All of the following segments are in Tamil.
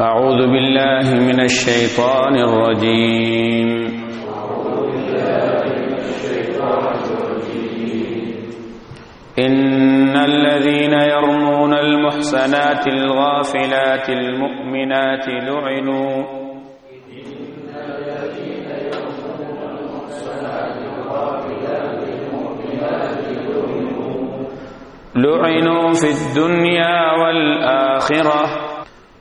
أعوذ بالله من الشيطان الرجيم. إن الذين يرمون المحسنات الغافلات المؤمنات لعنوا. لعنوا في الدنيا والآخرة.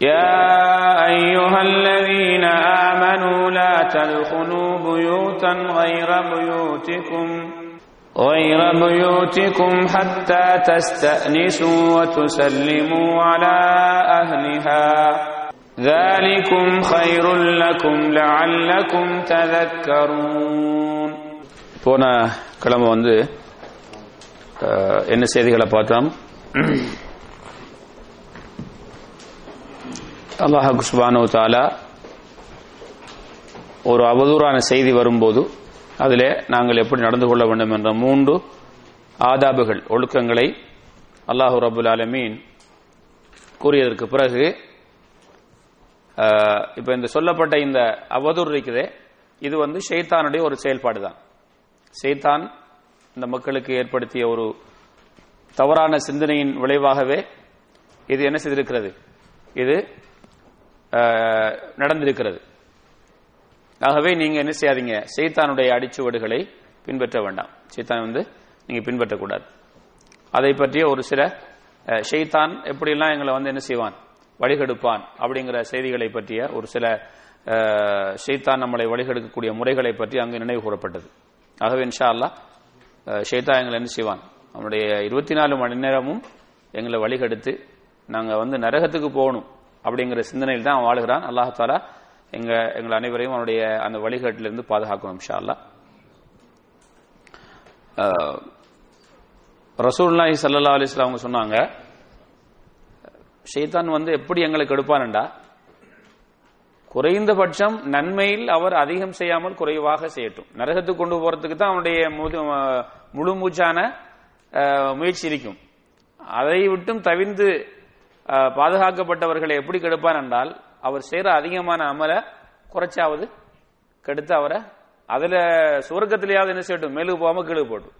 يا أيها الذين آمنوا لا تدخلوا بيوتا غير بيوتكم غير بيوتكم حتى تستأنسوا وتسلموا على أهلها ذلكم خير لكم لعلكم تذكرون போன கிழமை வந்து என்ன செய்திகளை பார்த்தோம் அல்லாஹ் சுபானு தாலா ஒரு அவதூறான செய்தி வரும்போது அதில் நாங்கள் எப்படி நடந்து கொள்ள வேண்டும் என்ற மூன்று ஆதாபுகள் ஒழுக்கங்களை அல்லாஹூ ரபுல் ஆலமீன் கூறியதற்கு பிறகு இப்போ இந்த சொல்லப்பட்ட இந்த அவதூறு இருக்குதே. இது வந்து ஷெய்தானுடைய ஒரு செயல்பாடு தான். ஷெய்தான் இந்த மக்களுக்கு ஏற்படுத்திய ஒரு தவறான சிந்தனையின் விளைவாகவே இது என்ன செய்திருக்கிறது? இது நடந்திருக்கிறது. ஆகவே நீங்க என்ன செய்யாதீங்க. சைத்தானுடைய அடிச்சுவடுகளை பின்பற்ற வேண்டாம். சைத்தான் வந்து நீங்க பின்பற்றக்கூடாது. அதை பற்றிய ஒரு சில ஷெய்தான் எப்படிலாம் எங்களை வந்து என்ன செய்வான்? வழிகெடுப்பான் அப்படிங்கிற செய்திகளை பற்றிய ஒரு சில ஷெய்தான் நம்மளை வழிகெடுக்கக்கூடிய முறைகளை பற்றி அங்கு நினைவு கூறப்பட்டது. ஆகவே இன்ஷா அல்லா ஷெய்தா எங்களை என்ன செய்வான்? அவனுடைய இருபத்தி நாலு மணி நேரமும் எங்களை வழிகெடுத்து நாங்கள் வந்து நரகத்துக்கு போகணும். அப்படிங்கிற சிந்தனையில் தான் அவன் வாழ்கிறான். அல்லாஹாலா எங்க எங்கள் அனைவரையும் அவனுடைய அந்த வழிகாட்டிலிருந்து பாதுகாக்கணும் இன்ஷா அல்லா ரசூல்லாஹி சல்லா அலிஸ்லாம் அவங்க சொன்னாங்க ஷெய்தான் வந்து எப்படி எங்களுக்கு எடுப்பான்டா குறைந்தபட்சம் நன்மையில் அவர் அதிகம் செய்யாமல் குறைவாக செய்யட்டும். நரகத்துக்கு கொண்டு போறதுக்கு தான் அவனுடைய முழு மூச்சான முயற்சி இருக்கும். அதை விட்டும் தவிர்ந்து பாதுகாக்கப்பட்டவர்களை எப்படி கெடுப்பான் என்றால் அவர் செய்யற அதிகமான அமல குறைச்சாவது கெடுத்து அவரை அதுல சுவர்க்கத்திலேயாவது என்ன செய்யட்டும்? மேலுக்கு போகாம கீழே போட்டும்.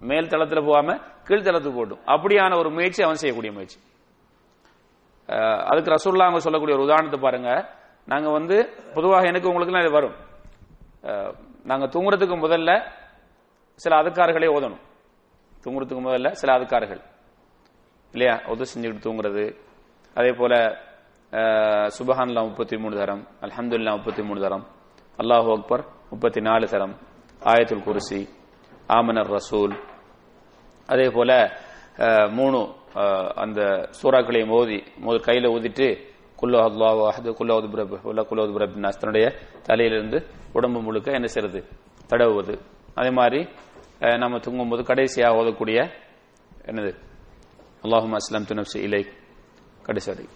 மேல் தளத்துல போகாம கீழ்த்தளத்துக்கு போட்டும். அப்படியான ஒரு முயற்சி அவன் செய்யக்கூடிய முயற்சி. அதுக்கு ரசூல்லா அவங்க சொல்லக்கூடிய ஒரு உதாரணத்தை பாருங்க. நாங்க வந்து பொதுவாக எனக்கு உங்களுக்கு இது வரும். நாங்க தூங்குறதுக்கு முதல்ல சில அதுக்காரர்களே ஓதணும். தூங்குறதுக்கு முதல்ல சில அதுக்காரர்கள். இல்லையா? ஒது செஞ்சுக்கிட்டு தூங்குறது அதே போல சுபஹான்லா முப்பத்தி மூணு தரம் அலமதுல்லா முப்பத்தி மூணு தரம் அல்லாஹு அக்பர் முப்பத்தி நாலு தரம் ஆயத்துல் குருசி ஆமனர் ரசூல். அதே போல மூணு அந்த சூறாக்களையும் மோதி மோதி கையில ஊதிட்டு குல்லோ அல்லாஹ் அஹது குல்லோது பிரப் உள்ள குல்லோது பிரப் தன்னுடைய தலையிலிருந்து உடம்பு முழுக்க என்ன செய்யறது தடவுவது. அதே மாதிரி நம்ம தூங்கும்போது கடைசியாக ஓதக்கூடிய என்னது? அல்லாஹும் அஸ்லாம் துனப்சி இலை கடைசி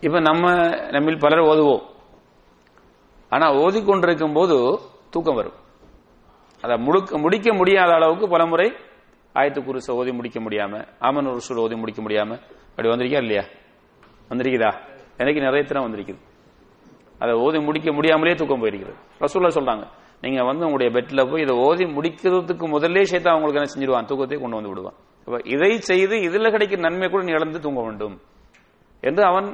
இப்ப நம்ம நம்மில் பலர் ஓதுவோம். ஆனா ஓதிக்கொண்டிருக்கும் போது தூக்கம் வரும். அதை முழுக்க முடிக்க முடியாத அளவுக்கு பலமுறை ஆயத்து குருசை ஓதி முடிக்க முடியாம ஆமன் ருசூல் ஓதி முடிக்க முடியாம அப்படி வந்திருக்கா இல்லையா? வந்திருக்குதா? எனக்கு நிறைய தினம் வந்திருக்குது. அதை ஓதி முடிக்க முடியாமலே தூக்கம் போயிருக்கிறது ரசூல்லா சொல்றாங்க நீங்க வந்து உங்களுடைய பெட்ல போய் இதை ஓதி முடிக்கிறதுக்கு முதல்ல சேர்த்து அவங்களுக்கு என்ன செஞ்சிருவான்? தூக்கத்தை கொண்டு வந்து விடுவான். இதை செய்து இதுல கிடைக்கிற நன்மை கூட நீ இழந்து தூங்க வேண்டும். என்று அவன்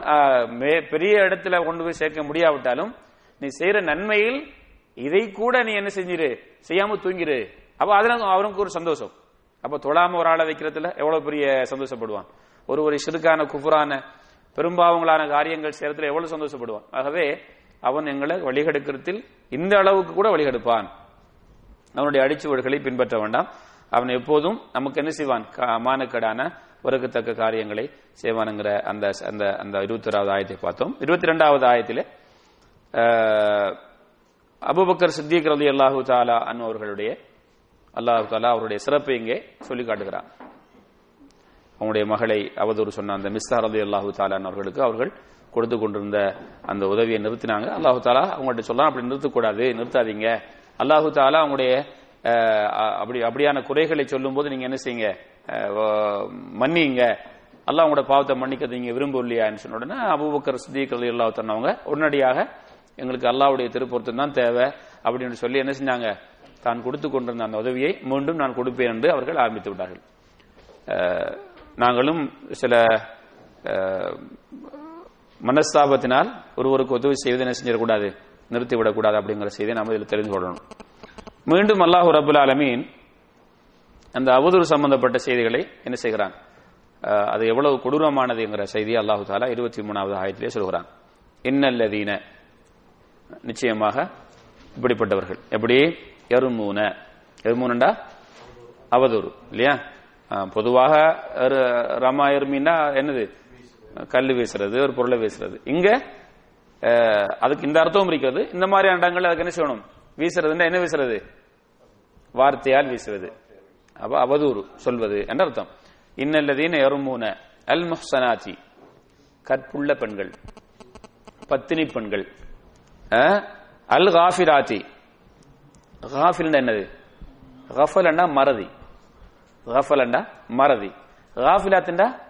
மே- பெரிய இடத்துல கொண்டு போய் சேர்க்க முடியாவிட்டாலும் நீ செய்யற நன்மையில் இதை கூட நீ என்ன செஞ்சிரு? செய்யாம தூங்கிரு. அப்ப அதனால அவனுக்கு ஒரு சந்தோஷம். அப்ப தொழாம ஒரு ஆளை வைக்கிறதுல எவ்வளவு பெரிய சந்தோஷப்படுவான்? ஒரு ஒரு சிறுக்கான குஃபுரான பெரும்பாவங்களான காரியங்கள் செய்யறதுல எவ்வளவு சந்தோஷப்படுவான்? ஆகவே அவன் எங்களை வழிகெடுக்கிறதில் இந்த அளவுக்கு கூட வழிகெடுப்பான். அவனுடைய அடிச்சுவடுகளை பின்பற்ற வேண்டாம். அவன் எப்போதும் நமக்கு என்ன செய்வான்? க- உறக்கத்தக்க காரியங்களை செய்வானுங்கிற அந்த அந்த அந்த இருபத்தி ஓராவது ஆயத்தை பார்த்தோம். இருபத்தி ரெண்டாவது ஆயத்தில் அபுபக்கர் அபூபக்கர் சித்திக் ரலி அல்லாஹு தாலா அவர்களுடைய அல்லாஹு தாலா அவருடைய சிறப்பை இங்கே சொல்லி காட்டுகிறார். அவனுடைய மகளை அவதூறு சொன்ன அந்த மிஸ்ஸா ரலி அல்லாஹு தாலான் அவர்களுக்கு அவர்கள் கொடுத்து கொண்டிருந்த அந்த உதவியை நிறுத்தினாங்க. அல்லாஹு தாலா அவங்கள்ட்ட சொல்லலாம் அப்படி நிறுத்தக்கூடாது நிறுத்தாதீங்க. அல்லாஹு தாலா அவங்களுடைய அப்படி அப்படியான குறைகளை சொல்லும்போது நீங்க என்ன செய்யுங்க? மன்னிங்க அல்லாஹ் உங்களோட பாவத்தை மன்னிக்க நீங்க விரும்பலையான்னு சொன்ன உடனே அபுபக்கர் சித்திக் ரலி அல்லாஹு அவங்க உடனடியாக எங்களுக்கு அல்லாவுடைய திருப்பொருத்தம் தான் தேவை அப்படின்னு சொல்லி என்ன செஞ்சாங்க? தான் கொடுத்து கொண்டிருந்த அந்த உதவியை மீண்டும் நான் கொடுப்பேன் என்று அவர்கள் ஆரம்பித்து விட்டார்கள். நாங்களும் சில மனஸ்தாபத்தினால் ஒருவருக்கு உதவி செய்வது என்ன செஞ்சிடக்கூடாது? நிறுத்திவிடக்கூடாது அப்படிங்கிற செய்தியை நாம் இதில் தெரிந்து கொள்ளணும். மீண்டும் அல்லாஹு ரபுல் ஆலமீன் அந்த அவதூறு சம்பந்தப்பட்ட செய்திகளை என்ன செய்கிறான்? அது எவ்வளவு கொடூரமானதுங்கிற செய்தியை அல்லாஹு தாலா இருபத்தி மூணாவது ஆயத்திலே சொல்கிறான். இன்னல்லதீன நிச்சயமாக இப்படிப்பட்டவர்கள். எப்படி? எருமூன. எருமூனண்டா? அவதூறு இல்லையா? பொதுவாக எரு- ரமா எருமின்னா என்னது? கல் வீசுறது ஒரு பொருளை வீசுறது. இங்க அதுக்கு இந்த அர்த்தமும் இருக்கிறது. இந்த மாதிரி இடங்கள் அதுக்கு என்ன செய்யணும்? வீசுறதுன்னா என்ன வீசுறது? வார்த்தையால் வீசுவது. அப்ப அவதூறு சொல்வது. என்ற அர்த்தம்? இன்னல்லதீன எருமூன அல் முஹ்சனாத்தி கற்புள்ள பெண்கள். பத்தினி பெண்கள். அல் காஃபிராத்தி காஃபில் என்னது? கஃபலண்டா மறதி. கஃபலண்டா மறதி. காஃபிலாத்துண்டா?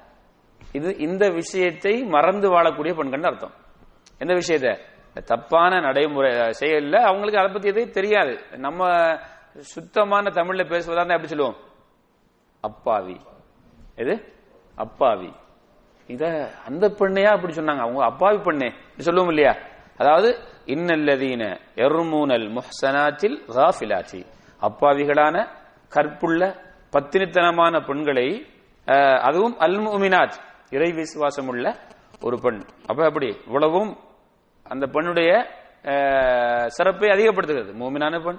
இது இந்த விஷயத்தை மறந்து வாழக்கூடிய பெண்கள் அர்த்தம். எந்த விஷயத்தை? தப்பான நடைமுறை செயல்ல அவங்களுக்கு அதை பத்தி எதுவும் தெரியாது. நம்ம சுத்தமான தமிழ்ல பேசுவதா இருந்தா எப்படி சொல்லுவோம்? அப்பாவி. எது? அப்பாவி. இத அந்த பெண்ணையா அப்படி சொன்னாங்க. அவங்க அப்பாவி பெண்ணே. சொல்லுவோம் இல்லையா? அதாவது இன்னல்லதீன எர்மூனல் முஹ்சனாத்தில் ராஃபிலாச்சி அப்பாவிகளான கற்புள்ள பத்தினித்தனமான பெண்களை அதுவும் அல்முமினாத் இறை விசுவாசம் உள்ள ஒரு பெண். அப்ப அப்படி இவ்வளவும் அந்த பெண்ணுடைய அஹ், சிறப்பை அதிகப்படுத்துகிறது. மூமினான பெண்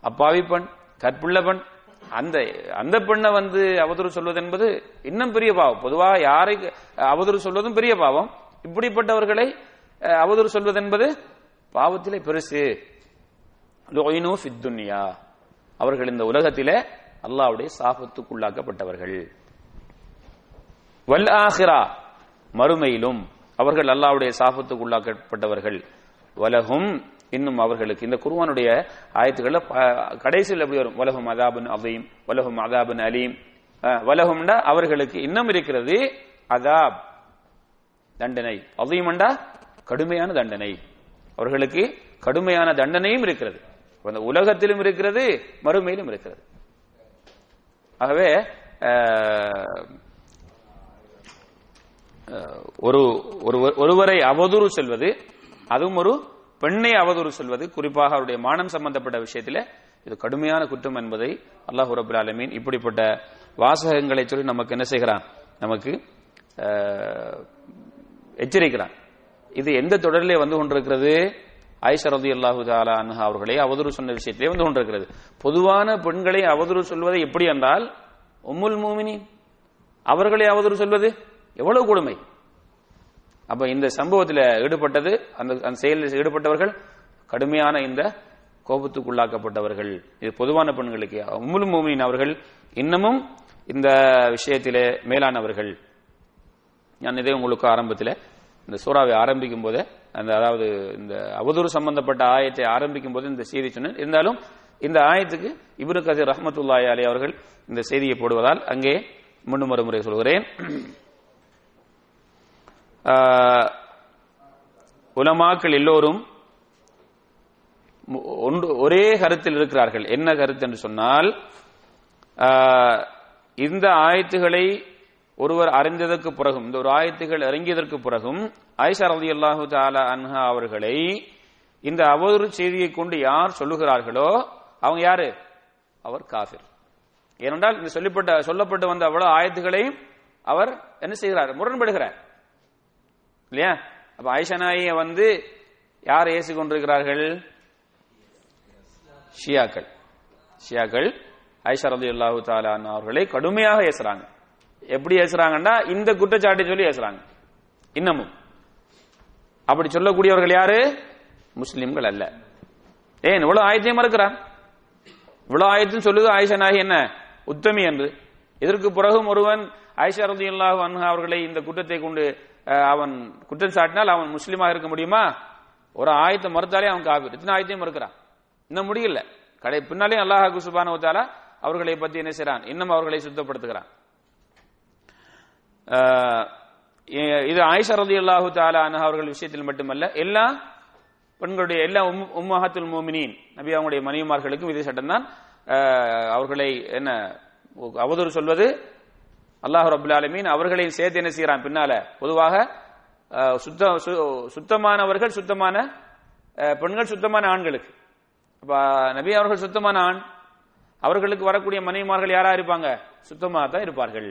அப்பாவி பெண் கற்புள்ள பெண் அந்த அந்த பெண்ணை வந்து அவதூறு சொல்வது என்பது இன்னும் பெரிய பாவம். பொதுவாக யாரை அவதூறு சொல்வதும் பெரிய பாவம். இப்படிப்பட்டவர்களை அஹ், அவதூறு சொல்வது என்பது பாவத்திலே பெருசு. துன்யா. அவர்கள் இந்த உலகத்திலே அல்லாவுடைய சாபத்துக்குள்ளாக்கப்பட்டவர்கள். வல் ஆஹிரா மறுமையிலும் அவர்கள் அல்லாவுடைய சாபத்துக்கு உள்ளாக்கப்பட்டவர்கள். வலகும் இன்னும் அவர்களுக்கு. இந்த குருவானுடைய ஆயத்துக்கள் கடைசியில் எப்படி வரும்? வலகும் அதாபன் அவீம் வலகும் அதாபன் அலீம். வலகும்டா அவர்களுக்கு இன்னும் இருக்கிறது அதாப் தண்டனை. அவீமண்டா கடுமையான தண்டனை. அவர்களுக்கு கடுமையான தண்டனையும் இருக்கிறது. அந்த உலகத்திலும் இருக்கிறது மறுமையிலும் இருக்கிறது. ஆகவே ஒரு ஒருவரை அவதூறு செல்வது அதுவும் ஒரு பெண்ணை அவதூறு சொல்வது. குறிப்பாக அவருடைய மானம் சம்பந்தப்பட்ட விஷயத்தில் இது கடுமையான குற்றம் என்பதை அல்லாஹ் ரபுல் அலமீன் இப்படிப்பட்ட வாசகங்களை சொல்லி நமக்கு என்ன செய்கிறான்? நமக்கு எச்சரிக்கிறான். இது எந்த தொடரிலே வந்து கொண்டிருக்கிறது? ஆயிஷா ரதி அல்லாஹு தாலா அன்ஹா அவர்களை அவதூறு சொன்ன விஷயத்திலே வந்து கொண்டிருக்கிறது. பொதுவான பெண்களை அவதூறு சொல்வது எப்படி என்றால் உம்முல் மூமினி அவர்களை அவதூறு சொல்வது. எவ்வளவு கொடுமை? அப்ப இந்த சம்பவத்தில் ஈடுபட்டது அந்த அந்த செயலில் ஈடுபட்டவர்கள் கடுமையான இந்த கோபத்துக்குள்ளாக்கப்பட்டவர்கள். இது பொதுவான பெண்களுக்கு உம்முல் மோமின் அவர்கள் இன்னமும் இந்த விஷயத்திலே மேலானவர்கள். நான் இதே உங்களுக்கு ஆரம்பத்தில் இந்த சூறாவை ஆரம்பிக்கும் போதே அந்த அதாவது இந்த அவதூறு சம்பந்தப்பட்ட ஆயத்தை ஆரம்பிக்கும் போது இந்த செய்தி சொன்னேன். இருந்தாலும் இந்த ஆயத்துக்கு இப்னு கசீர் ரஹமத்துல்லாய் அலி அவர்கள் இந்த செய்தியை போடுவதால் அங்கே முன்னுமறு முறை சொல்கிறேன். உலமாக்கள் எல்லோரும் ஒன்று ஒரே கருத்தில் இருக்கிறார்கள். என்ன கருத்து என்று சொன்னால் இந்த ஆயத்துகளை ஒருவர் அறிந்ததற்கு பிறகும் இந்த ஒரு ஆயத்துகள் இறங்கியதற்கு பிறகும் ஐஷா ரதி அல்லாஹு தாலா அன்ஹா அவர்களை இந்த அவதூறு செய்தியை கொண்டு யார் சொல்லுகிறார்களோ அவங்க யாரு? அவர் காஃபிர். ஏனென்றால் இந்த சொல்லப்பட்ட சொல்லப்பட்டு வந்த அவ்வளவு ஆயத்துகளையும் அவர் என்ன செய்கிறார்? முரண்படுகிறார். இல்லையா? அப்ப ஐஷனாயிய வந்து யார் ஏசி கொண்டிருக்கிறார்கள்? ஷியாக்கள். ஷியாக்கள் ஐஷரது அல்லாஹு தாலான் அவர்களை கடுமையாக ஏசுறாங்க. எப்படி ஏசுறாங்கன்னா இந்த குற்றச்சாட்டை சொல்லி ஏசுறாங்க. இன்னமும். அப்படி சொல்லக்கூடியவர்கள் யாரு? முஸ்லிம்கள் அல்ல. ஏன் இவ்வளவு ஆயத்தையும் மறுக்கிறான். இவ்வளவு ஆயத்தையும் சொல்லுது ஆயிஷா நாயகி என்ன? உத்தமி என்று. இதற்கு பிறகும் ஒருவன் ஆயிஷா ரதி அல்லாஹு அவர்களை இந்த குற்றத்தை கொண்டு அவன் குற்றம் சாட்டினால் அவன் முஸ்லீமாக இருக்க முடியுமா? ஒரு ஆயத்தை மறுத்தாலே அவன் காபீர். இத்தனை ஆயத்தையும் மறுக்கிறான். இன்னும் முடியல. கடை பின்னாலே அல்லாஹ் குசுபான உத்தாலா அவர்களை பத்தி என்ன செய்றான்? இன்னும் அவர்களை சுத்தப்படுத்துகிறான். ஆஹ் இது ஆயிஷா ரதி அல்லாஹு தாலா அன்ஹா அவர்கள் விஷயத்தில் மட்டுமல்ல எல்லா பெண்களுடைய எல்லா உம் உம்மஹத்துல் மோமினின் நபி அவங்களுடைய மனைவிமார்களுக்கும் இதே சட்டம் தான். அவர்களை என்ன அவதூறு சொல்வது அல்லாஹ் ரபுல் ஆலமீன் அவர்களையும் சேர்த்து என்ன செய்யறான் பின்னால? பொதுவாக சுத்த சு- சுத்தமானவர்கள் சுத்தமான பெண்கள் சுத்தமான ஆண்களுக்கு. இப்போ நபி அவர்கள் சுத்தமான ஆண் அவர்களுக்கு வரக்கூடிய மனைவிமார்கள் யாரா இருப்பாங்க? சுத்தமாக தான் இருப்பார்கள்.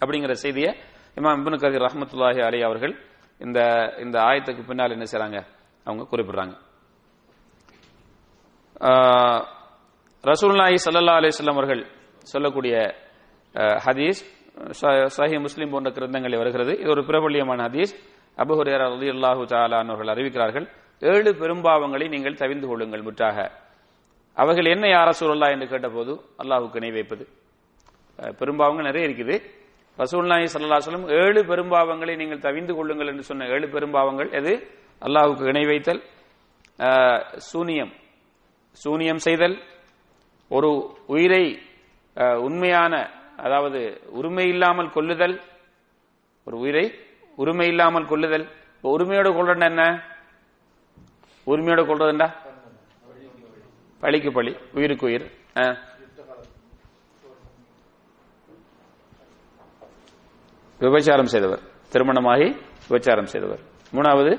அப்படிங்கிற செய்தியை இமாம் இபின் கதீர் ரஹமத்துல்லாஹி அலி அவர்கள் இந்த இந்த ஆயத்துக்கு பின்னால் என்ன செய்றாங்க? அவங்க குறிப்பிடுறாங்க. ஆஹ், ரசூலுல்லாஹி ஸல்லல்லாஹு அவர்கள் சொல்லக்கூடிய ஹதீஸ் ச- முஸ்லீம் போன்ற கிரந்தங்களில் வருகிறது. இது ஒரு பிரபல்யமான ஹதீஸ். அபு அலி அல்லாஹு அவர்கள் அறிவிக்கிறார்கள் ஏழு பெரும்பாவங்களை நீங்கள் தவிந்து கொள்ளுங்கள் முற்றாக. அவர்கள் என்ன யார சூழல்லா என்று கேட்டபோது அல்லாஹுக்கு இணை வைப்பது. பெரும்பாவங்கள் நிறைய இருக்குது. ரசூலுல்லாஹி சல்லா அலைஹி ஏழு பெரும்பாவங்களை நீங்கள் தவிந்து கொள்ளுங்கள் என்று சொன்ன ஏழு பெரும்பாவங்கள் எது? அல்லாஹுக்கு இணை வைத்தல் சூனியம். சூனியம் செய்தல் ஒரு உயிரை உண்மையான அதாவது உரிமை இல்லாமல் கொல்லுதல் ஒரு உயிரை உரிமை இல்லாமல் கொல்லுதல். இப்ப உரிமையோட கொள்றது என்ன? உரிமையோட கொள்றதுண்டா? பழிக்கு பழி உயிருக்கு உயிர். விபச்சாரம் செய்தவர் திருமணமாகி விபச்சாரம் செய்தவர். மூணாவது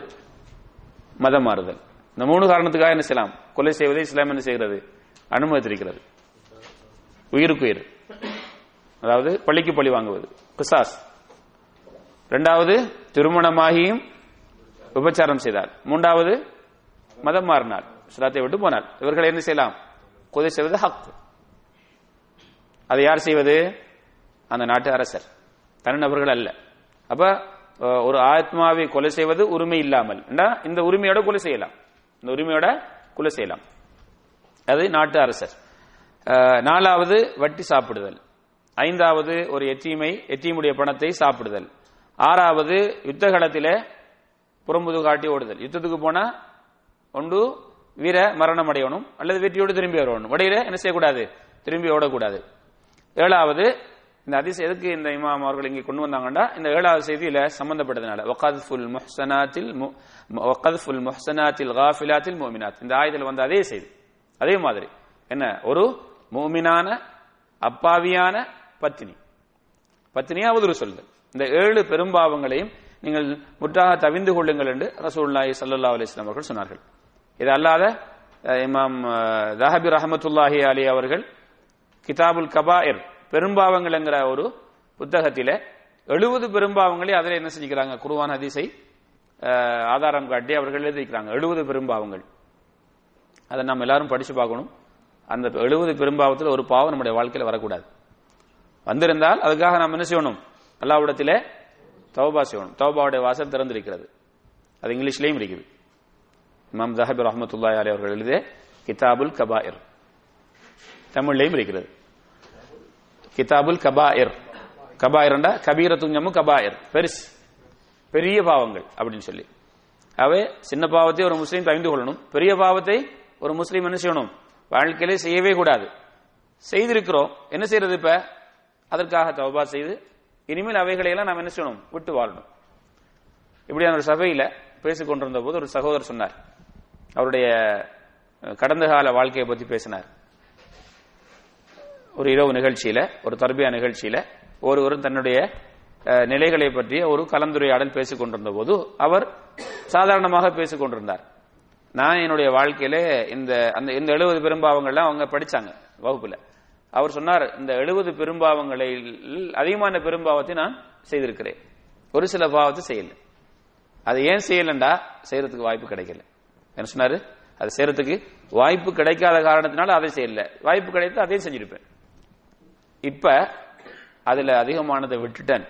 மதம் மாறுதல். இந்த மூணு காரணத்துக்காக என்ன செய்யலாம்? கொலை செய்வதை இஸ்லாம் என்ன செய்கிறது? அனுமதித்திருக்கிறது. உயிருக்கு உயிர். அதாவது பள்ளிக்கு பழி வாங்குவது. கிசாஸ் இரண்டாவது திருமணமாகியும் விபச்சாரம் செய்தார். மூன்றாவது மதம் மாறினார். இஸ்லாத்தை விட்டு போனார். இவர்கள் என்ன செய்யலாம்? கொலை செய்வது ஹக். அதை யார் செய்வது? அந்த நாட்டு அரசர். தனிநபர்கள் அல்ல. அப்ப ஒரு ஆத்மாவை கொலை செய்வது உரிமை இல்லாமல். இந்த உரிமையோட கொலை செய்யலாம். இந்த உரிமையோட கொலை செய்யலாம். அது நாட்டு அரசர். அஹ், நாலாவது வட்டி சாப்பிடுதல். ஐந்தாவது ஒரு எத்தீமை எத்தீமுடைய பணத்தை சாப்பிடுதல். ஆறாவது யுத்த காலத்தில் புறம்புது காட்டி ஓடுதல். யுத்தத்துக்கு போனா ஒன்று வீர மரணம் அடையணும் அல்லது வெற்றியோடு திரும்பி வரணும் இடையில என்ன செய்யக்கூடாது? திரும்பி ஓடக்கூடாது. ஏழாவது இந்த அதிசயம் எதுக்கு இந்த இமாம் அவர்கள் இங்கே கொண்டு வந்தாங்கன்னா இந்த ஏழாவது செய்தியில சம்பந்தப்பட்டதுனால வகத்ஃபுல் முஹ்சனாத்தில் மு- முஹ்சனாத்தில் காஃபிலாத்தில் மோமினாத் இந்த ஆயத்தில் வந்த அதே செய்தி. அதே மாதிரி. என்ன? ஒரு மூமினான அப்பாவியான பத்தினி பத்தினியாவது ஒரு சொல்லுதல் இந்த ஏழு பெரும்பாவங்களையும் நீங்கள் முற்றாக தவிந்து கொள்ளுங்கள் என்று ரசூலுல்லாஹி சல்லா அலிஸ்லாம் அவர்கள் சொன்னார்கள். இது அல்லாத இமாம் அஹ், தஹபி ரஹமத்துல்லாஹி அலி அவர்கள் கிதாபுல் கபாயர் பெரும்பாவங்கள் என்கிற ஒரு புத்தகத்தில எழுபது பெரும்பாவங்களை அதில் என்ன செஞ்சுக்கிறாங்க? குருவான் ஹதீஸை ஆதாரம் காட்டி அவர்கள் எழுதிக்கிறாங்க எழுபது பெரும்பாவங்கள். அதை நம்ம எல்லாரும் படிச்சு பார்க்கணும். அந்த எழுபது பெரும்பாவத்தில் ஒரு பாவம் நம்முடைய வாழ்க்கையில் வரக்கூடாது. வந்திருந்தால் அதுக்காக நாம் என்ன செய்யணும்? அல்லாவிடத்திலே தௌபா செய்யணும். தௌபாவுடைய வாசல் திறந்திருக்கிறது. அது இங்கிலீஷ்லேயும் இருக்குது. இமாம் தஹபி ரஹமத்துல்லாஹி அலி அவர்கள் எழுதிய கிதாபுல் கபாயிர். தமிழ்லையும் இருக்கிறது கிதாபுல் கபாயிர். கபாயிரண்டா கபீரத்துஞ்சமும் கபாயிர். பெருசு பெரிய பாவங்கள் அப்படின்னு சொல்லி. அவை சின்ன பாவத்தை ஒரு முஸ்லீம் தவிந்து கொள்ளணும். பெரிய பாவத்தை ஒரு முஸ்லீம் என்ன செய்யணும்? வாழ்க்கையிலே செய்யவே கூடாது. செய்திருக்கிறோம். என்ன செய்யறது இப்ப? அதற்காக தௌபா செய்து இனிமேல் அவைகளை எல்லாம் நாம் என்ன செய்யணும்? விட்டு வாழணும். இப்படியான ஒரு சபையில பேசிக் கொண்டிருந்த போது ஒரு சகோதரர் சொன்னார். அவருடைய கடந்த கால வாழ்க்கையை பத்தி பேசினார். ஒரு இரவு நிகழ்ச்சியில ஒரு தர்பியா நிகழ்ச்சியில ஒருவரும் தன்னுடைய நிலைகளை பற்றிய ஒரு கலந்துரையாடல் பேசிக் கொண்டிருந்த போது அவர் சாதாரணமாக பேசிக் கொண்டிருந்தார். நான் என்னுடைய வாழ்க்கையில இந்த அந்த இந்த எழுபது பெரும்பாவங்கள்லாம் அவங்க படிச்சாங்க வகுப்புல. அவர் சொன்னார் இந்த எழுபது பெரும்பாவங்களில் அதிகமான பெரும்பாவத்தை நான் செய்திருக்கிறேன். ஒரு சில பாவத்தை செய்யல. அது ஏன் செய்யலண்டா? செய்யறதுக்கு வாய்ப்பு கிடைக்கல. என்ன சொன்னாரு? அது செய்யறதுக்கு வாய்ப்பு கிடைக்காத காரணத்தினால அதை செய்யல. வாய்ப்பு கிடைத்து அதையும் செஞ்சிருப்பேன். இப்ப அதுல அதிகமானதை விட்டுட்டேன்.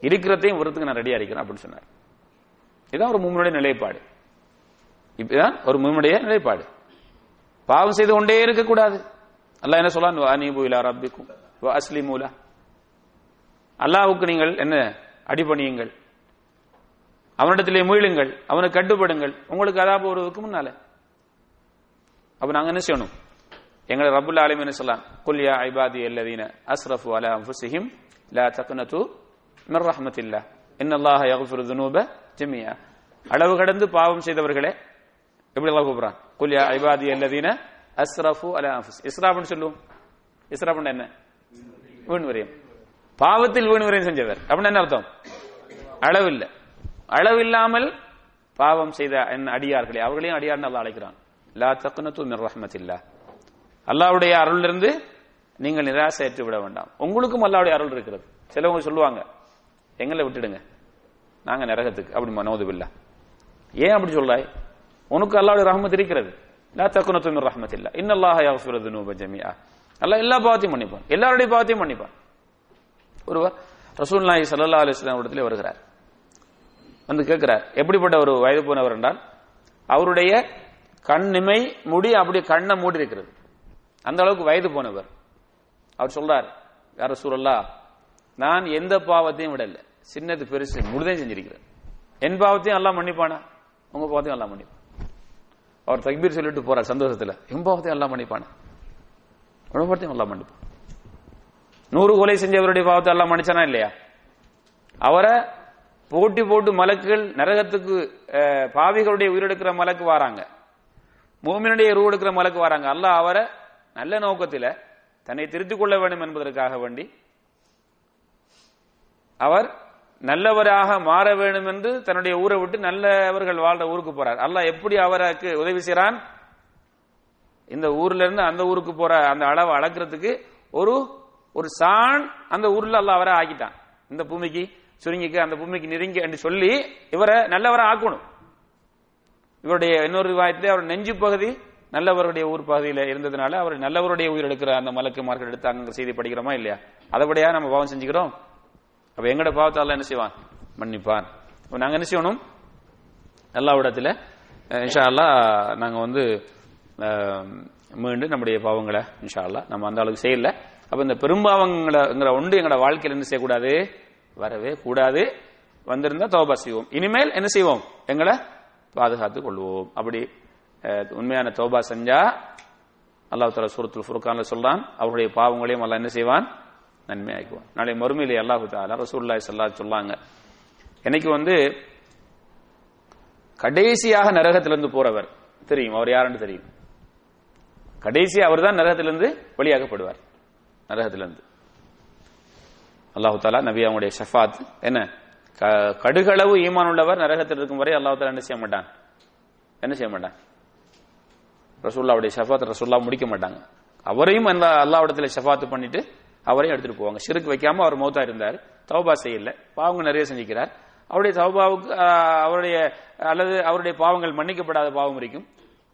இருக்கிறதையும் விடுறதுக்கு நான் ரெடியா இருக்கிறேன் அப்படின்னு சொன்னார். இதுதான் ஒரு மூமனுடைய நிலைப்பாடு. இப்பதான் ஒரு மூமனுடைய நிலைப்பாடு. பாவம் செய்து கொண்டே இருக்கக்கூடாது. அல்லாஹ் என்ன சொல்லான் அனீபு இலா ரப்பிக்கும் அஸ்லிமூலா அல்லாஹ்வுக்கு நீங்கள் என்ன? அடிபணியுங்கள் அவனிடத்திலே மீளுங்கள் அவனுக்கு கட்டுப்படுங்கள். உங்களுக்கு அதாப வருவதற்கு முன்னால. அப்ப நாங்க என்ன செய்யணும்? எங்களை ரபுல் ஆலமீன் என்ன சொல்லலாம் குல்யா ஐபாதி அல்லதீன அஸ்ரஃபு அலா அன்ஃபுஸிஹிம் லா தக்னது மிர் ரஹ்மத்தில்லாஹ். இன்னல்லாஹ யக்ஃபிரு துனூப ஜமியா அளவு கடந்து பாவம் செய்தவர்களே எப்படி அல்லாஹ் கூப்பிடுறான்? குல்யா ஐபாதி அல்லதீன அஸ்ரஃபு அலா அன்ஃபுஸ். இஸ்ராஃபுன்னு சொல்லுவோம். இஸ்ராஃப்னு என்ன? வீண் விரயம். பாவத்தில் வீண் விரயம் செஞ்சவர். அப்படின்னு என்ன அர்த்தம்? அளவில்லை. அளவில்லாமல் பாவம் செய்த என் அடியார்களே அவர்களையும் அடியார்னு அல்லாஹ் அழைக்கிறான். லா தக்னது மிர் ரஹ்மத்தில்லாஹ் அல்லாவுடைய அருளிலிருந்து நீங்கள் நிராசையற்று விட வேண்டாம். உங்களுக்கும் அல்லாவுடைய அருள் இருக்கிறது. சிலவங்க சொல்லுவாங்க எங்களை விட்டுடுங்க. நாங்க நரகத்துக்கு. அப்படி மனோதுவில்லா ஏன் அப்படி சொல்றாய்? உனக்கு அல்லாவுடைய ரஹமத் இருக்கிறது. லா தக்னது மிர் இல்லா இன்னல்லாஹ யக்ஃபிரு துனூப ஜமீஆ அல்லாஹ் எல்லா பாவத்தையும் மன்னிப்பான் எல்லாருடைய பாவத்தையும் மன்னிப்பான் ஒருவர் ரசூல்லாஹி ஸல்லல்லாஹு அலைஹி வஸல்லம் இடத்திலே வருகிறார் வந்து கேட்கிறார் எப்படிப்பட்ட ஒரு வயது போனவர் என்றால் அவருடைய கண்ணிமை முடி அப்படியே கண்ணை மூடி இருக்கிறது அந்த அளவுக்கு வயது போனவர் அவர் சொல்றார் யார சூழல்லா நான் எந்த பாவத்தையும் விடல சின்னது பெருசு முழுதையும் செஞ்சிருக்கிறேன் என் பாவத்தையும் எல்லாம் மன்னிப்பானா உங்க பாவத்தையும் எல்லாம் மன்னிப்பான் அவர் தக்பீர் சொல்லிட்டு போறார் சந்தோஷத்துல. எம்பாவத்தையும் எல்லாம் மன்னிப்பானா? உங்க எல்லாம் மன்னிப்பான். நூறு கொலை செஞ்சவருடைய பாவத்தை எல்லாம் மன்னிச்சானா இல்லையா? அவரை போட்டி போட்டு மலக்குகள் நரகத்துக்கு அஹ், பாவிகளுடைய உயிரெடுக்கிற மலக்கு வராங்க. மூமினுடைய ரூ எடுக்கிற மலக்கு வராங்க. அல்லாஹ் அவரை நல்ல நோக்கத்தில் தன்னை திருத்திக் கொள்ள வேண்டும் என்பதற்காக வேண்டி அவர் நல்லவராக மாற வேண்டும் என்று தன்னுடைய ஊரை விட்டு நல்லவர்கள் வாழ்ற ஊருக்கு போறார். அல்லாஹ் எப்படி அவருக்கு உதவி செய்கிறான் இந்த ஊர்ல இருந்து அந்த ஊருக்கு போற அந்த அளவை அளக்கிறதுக்கு ஒரு ஒரு சான் அந்த ஊர்ல அல்லாஹ் அவரை ஆக்கிட்டான். இந்த பூமிக்கு சுருங்கிக்கு அந்த பூமிக்கு நெருங்கி என்று சொல்லி இவரை நல்லவரை ஆக்கணும். இவருடைய இன்னொரு விவாயத்திலே அவர் நெஞ்சு பகுதி நல்லவருடைய ஊர் பகுதியில இருந்ததுனால அவர் நல்லவருடைய உயிர் எடுக்கிற அந்த மலக்குமார்கள் எடுத்து எடுத்தாங்க செய்தி படிக்கிறோமா இல்லையா? அதபடியா நம்ம பாவம் செஞ்சுக்கிறோம்? அப்ப எங்கட பாவத்தை என்ன செய்வான்? மன்னிப்பான். நாங்க என்ன செய்யணும்? எல்லா இடத்துல இன்ஷா அல்லாஹ் நாங்க வந்து மீண்டும் நம்முடைய பாவங்களை இன்ஷா அல்லா நம்ம அந்த அளவுக்கு செய்யல. அப்ப இந்த பெரும்பாவங்கிற ஒன்று எங்களோட வாழ்க்கையில் என்ன செய்யக்கூடாது? வரவே கூடாது. வந்திருந்தா தோபா செய்வோம். இனிமேல் என்ன செய்வோம்? எங்களை பாதுகாத்து கொள்வோம். அப்படி உண்மையான தோபா செஞ்சா அல்லாஹ் தலா சூரத்துல் ஃபுர்கான்ல சொல்றான் அவருடைய பாவங்களையும் அல்லாஹ் என்ன செய்வான்? நன்மையாக்குவான் நாளை மறுமையிலே அல்லாஹு தாலா ரசூல்லாய் சல்லா சொல்லாங்க. என்னைக்கு வந்து கடைசியாக நரகத்திலிருந்து போறவர் தெரியும் அவர் யாருன்னு தெரியும். கடைசி அவர் தான் நரகத்திலிருந்து வெளியாகப்படுவார். நரகத்திலிருந்து. அல்லாஹு தாலா நபி அவங்களுடைய ஷஃபாத் என்ன? க- கடுகளவு ஈமான் உள்ளவர் நரகத்தில் இருக்கும் வரை அல்லாஹு தாலா என்ன செய்ய மாட்டான்? என்ன செய்ய மாட்டான்? ரசூல்லாவுடைய ஷஃபாத் ரசூல்லா முடிக்க மாட்டாங்க. அவரையும் அந்த அல்லாவிடத்துல ஷஃபாத்து பண்ணிட்டு அவரையும் எடுத்துட்டு போவாங்க. சிறுக்கு வைக்காம அவர் மௌத்தா இருந்தார். தௌபா செய்யல. பாவங்கள் நிறைய செஞ்சுக்கிறார். அவருடைய தௌபாவுக்கு அவருடைய அல்லது அவருடைய பாவங்கள் மன்னிக்கப்படாத பாவம் இருக்கும்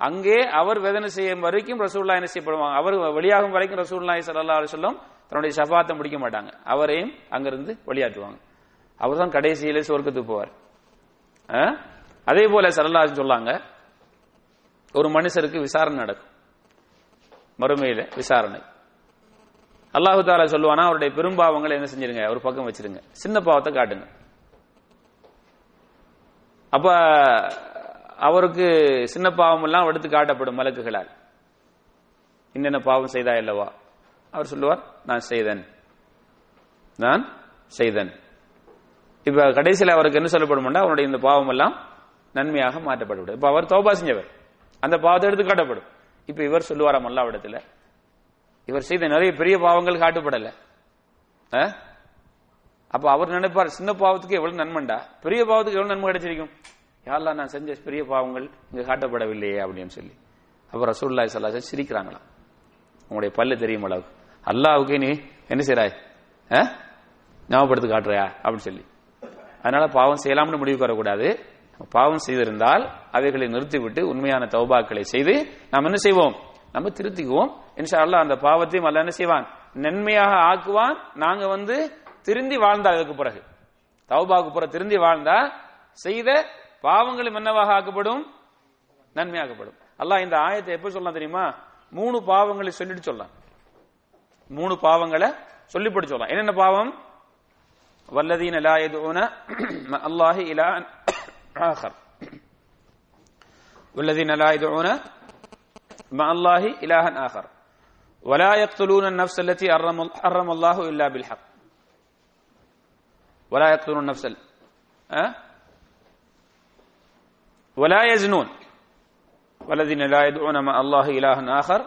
அங்கே அவர் வேதனை செய்யும் வரைக்கும் ரசூல்லா என்ன செய்யப்படுவாங்க? அவர் வெளியாகும் வரைக்கும் ரசூல்லாய் சல்லா சொல்லும் தன்னுடைய சபாத்தை முடிக்க மாட்டாங்க. அவரையும் அங்கிருந்து வெளியாற்றுவாங்க. அவர் தான் கடைசியிலே சொர்க்கத்துக்கு போவார். அதே போல சல்லா சொல்லாங்க. ஒரு மனுஷருக்கு விசாரணை நடக்கும். மறுமையில விசாரணை. அல்லாஹு தாலா சொல்லுவானா அவருடைய பெரும்பாவங்களை என்ன செஞ்சிருங்க ஒரு பக்கம் வச்சிருங்க. சின்ன பாவத்தை காட்டுங்க. அப்ப அவருக்கு சின்ன பாவம் எல்லாம் எடுத்து காட்டப்படும் மலக்குகளால். என்னென்ன பாவம் செய்தா இல்லவா? அவர் சொல்லுவார் நான் செய்தன். நான் செய்தன். இப்ப கடைசியில் அவருக்கு என்ன சொல்லப்படும்னா அவருடைய இந்த பாவம் எல்லாம் நன்மையாக மாற்றப்படும் இப்ப அவர் தோபா செஞ்சவர். அந்த பாவத்தை எடுத்து காட்டப்படும். இப்ப இவர் சொல்லுவாராம் அல்லாவிடத்துல இவர் செய்த நிறைய பெரிய பாவங்கள் காட்டப்படல. ஆ? அப்ப அவர் நினைப்பார் சின்ன பாவத்துக்கு எவ்வளவு நன்மைண்டா? பெரிய பாவத்துக்கு எவ்வளவு நன்மை கிடைச்சிருக்கும்? யாரெல்லாம் நான் செஞ்ச பெரிய பாவங்கள் இங்க காட்டப்படவில்லையே அப்படின்னு சொல்லி. அப்ப ரசூல்லாய் சல்லாஹ் சிரிக்கிறாங்களாம். உங்களுடைய பல்லு தெரியும் அளவுக்கு. அல்லாவுக்கு நீ என்ன செய்றாய்? ஆ? ஞாபகப்படுத்தி காட்டுறியா? அப்படின்னு சொல்லி. அதனால பாவம் செய்யலாம்னு முடிவுக்கு வரக்கூடாது பாவம் செய்திருந்தால் அவைகளை நிறுத்திவிட்டு உண்மையான தௌபாக்களை செய்து நாம் என்ன செய்வோம்? நம்ம திருத்திக்குவோம். இன்ஷா அல்லா அந்த பாவத்தையும் அல்ல என்ன செய்வான்? நன்மையாக ஆக்குவான். நாங்க வந்து திருந்தி வாழ்ந்தா அதுக்கு பிறகு. தௌபாவுக்கு பிறகு திருந்தி வாழ்ந்தா செய்த பாவங்களும் என்னவாக ஆக்கப்படும்? நன்மையாக்கப்படும். அல்லாஹ் இந்த ஆயத்தை எப்ப சொல்லலாம் தெரியுமா? மூணு பாவங்களை சொல்லிட்டு சொல்லலாம் மூணு பாவங்களை சொல்லி போட்டு சொல்லலாம் என்னென்ன பாவம்? வல்லதீன லா எதுன அல்லாஹி இலா ஆஹர். வல்லதீன லா எதுன ம அல்லாஹி இலாஹன் ஆஹர். ولا يقتلون النفس التي حرم حرم الله إلا بالحق ولا يقتلون النفس ال- أه؟ ولا يزنون والذين لا يدعون مع الله إلها آخر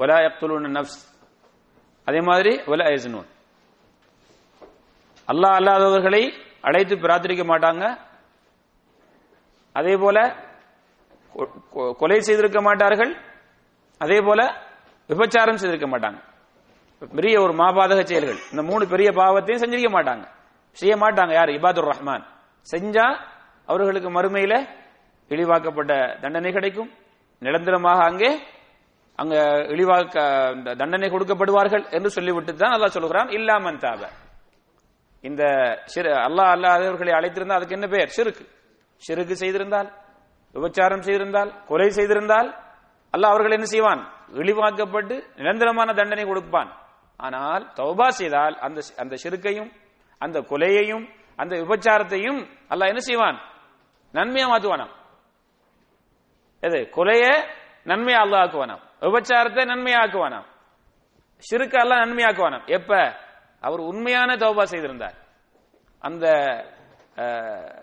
ولا يقتلون النفس அதே மாதிரி ولا يزنون அல்லாஹ் அல்லாதவர்களை அழைத்து பிரார்த்திக்க மாட்டாங்க அதே போல கொ- கொ- கொலை செய்திருக்க மாட்டார்கள் அதே போல விபச்சாரம் செய்திருக்க மாட்டாங்க. பெரிய ஒரு மாபாதக செயல்கள். இந்த மூணு பெரிய பாவத்தையும் செஞ்சிருக்க மாட்டாங்க. செய்ய மாட்டாங்க. யார்? இபாதுர் ரஹ்மான். செஞ்சா அவர்களுக்கு மறுமையில இழிவாக்கப்பட்ட தண்டனை கிடைக்கும். நிரந்தரமாக அங்கே அங்க இழிவாக்க தண்டனை கொடுக்கப்படுவார்கள் என்று சொல்லிவிட்டு தான் அல்லாஹ் சொல்லுகிறான் இல்லாமன் தாப. இந்த சிறு அல்லாஹ் அல்லாதவர்களை அழைத்திருந்தால் அதுக்கு என்ன பெயர்? சிறுக்கு. சிறுக்கு செய்திருந்தால் விபச்சாரம் செய்திருந்தால் கொலை செய்திருந்தால் அல்லாஹ் அவர்கள் என்ன செய்வான்? இழிவாக்கப்பட்டு நிரந்தரமான தண்டனை கொடுப்பான். ஆனால் தௌபா செய்தால் அந்த அந்த சிறுக்கையும் அந்த கொலையையும் அந்த விபச்சாரத்தையும் அல்ல என்ன செய்வான்? நன்மையா மாத்துவானாம். எது? கொலைய நன்மையா அல்ல ஆக்குவானாம். விபச்சாரத்தை நன்மையா ஆக்குவானாம். சிறுக்க அல்ல நன்மையாக்குவானாம் எப்ப? அவர் உண்மையான தௌபா செய்திருந்தார். அந்த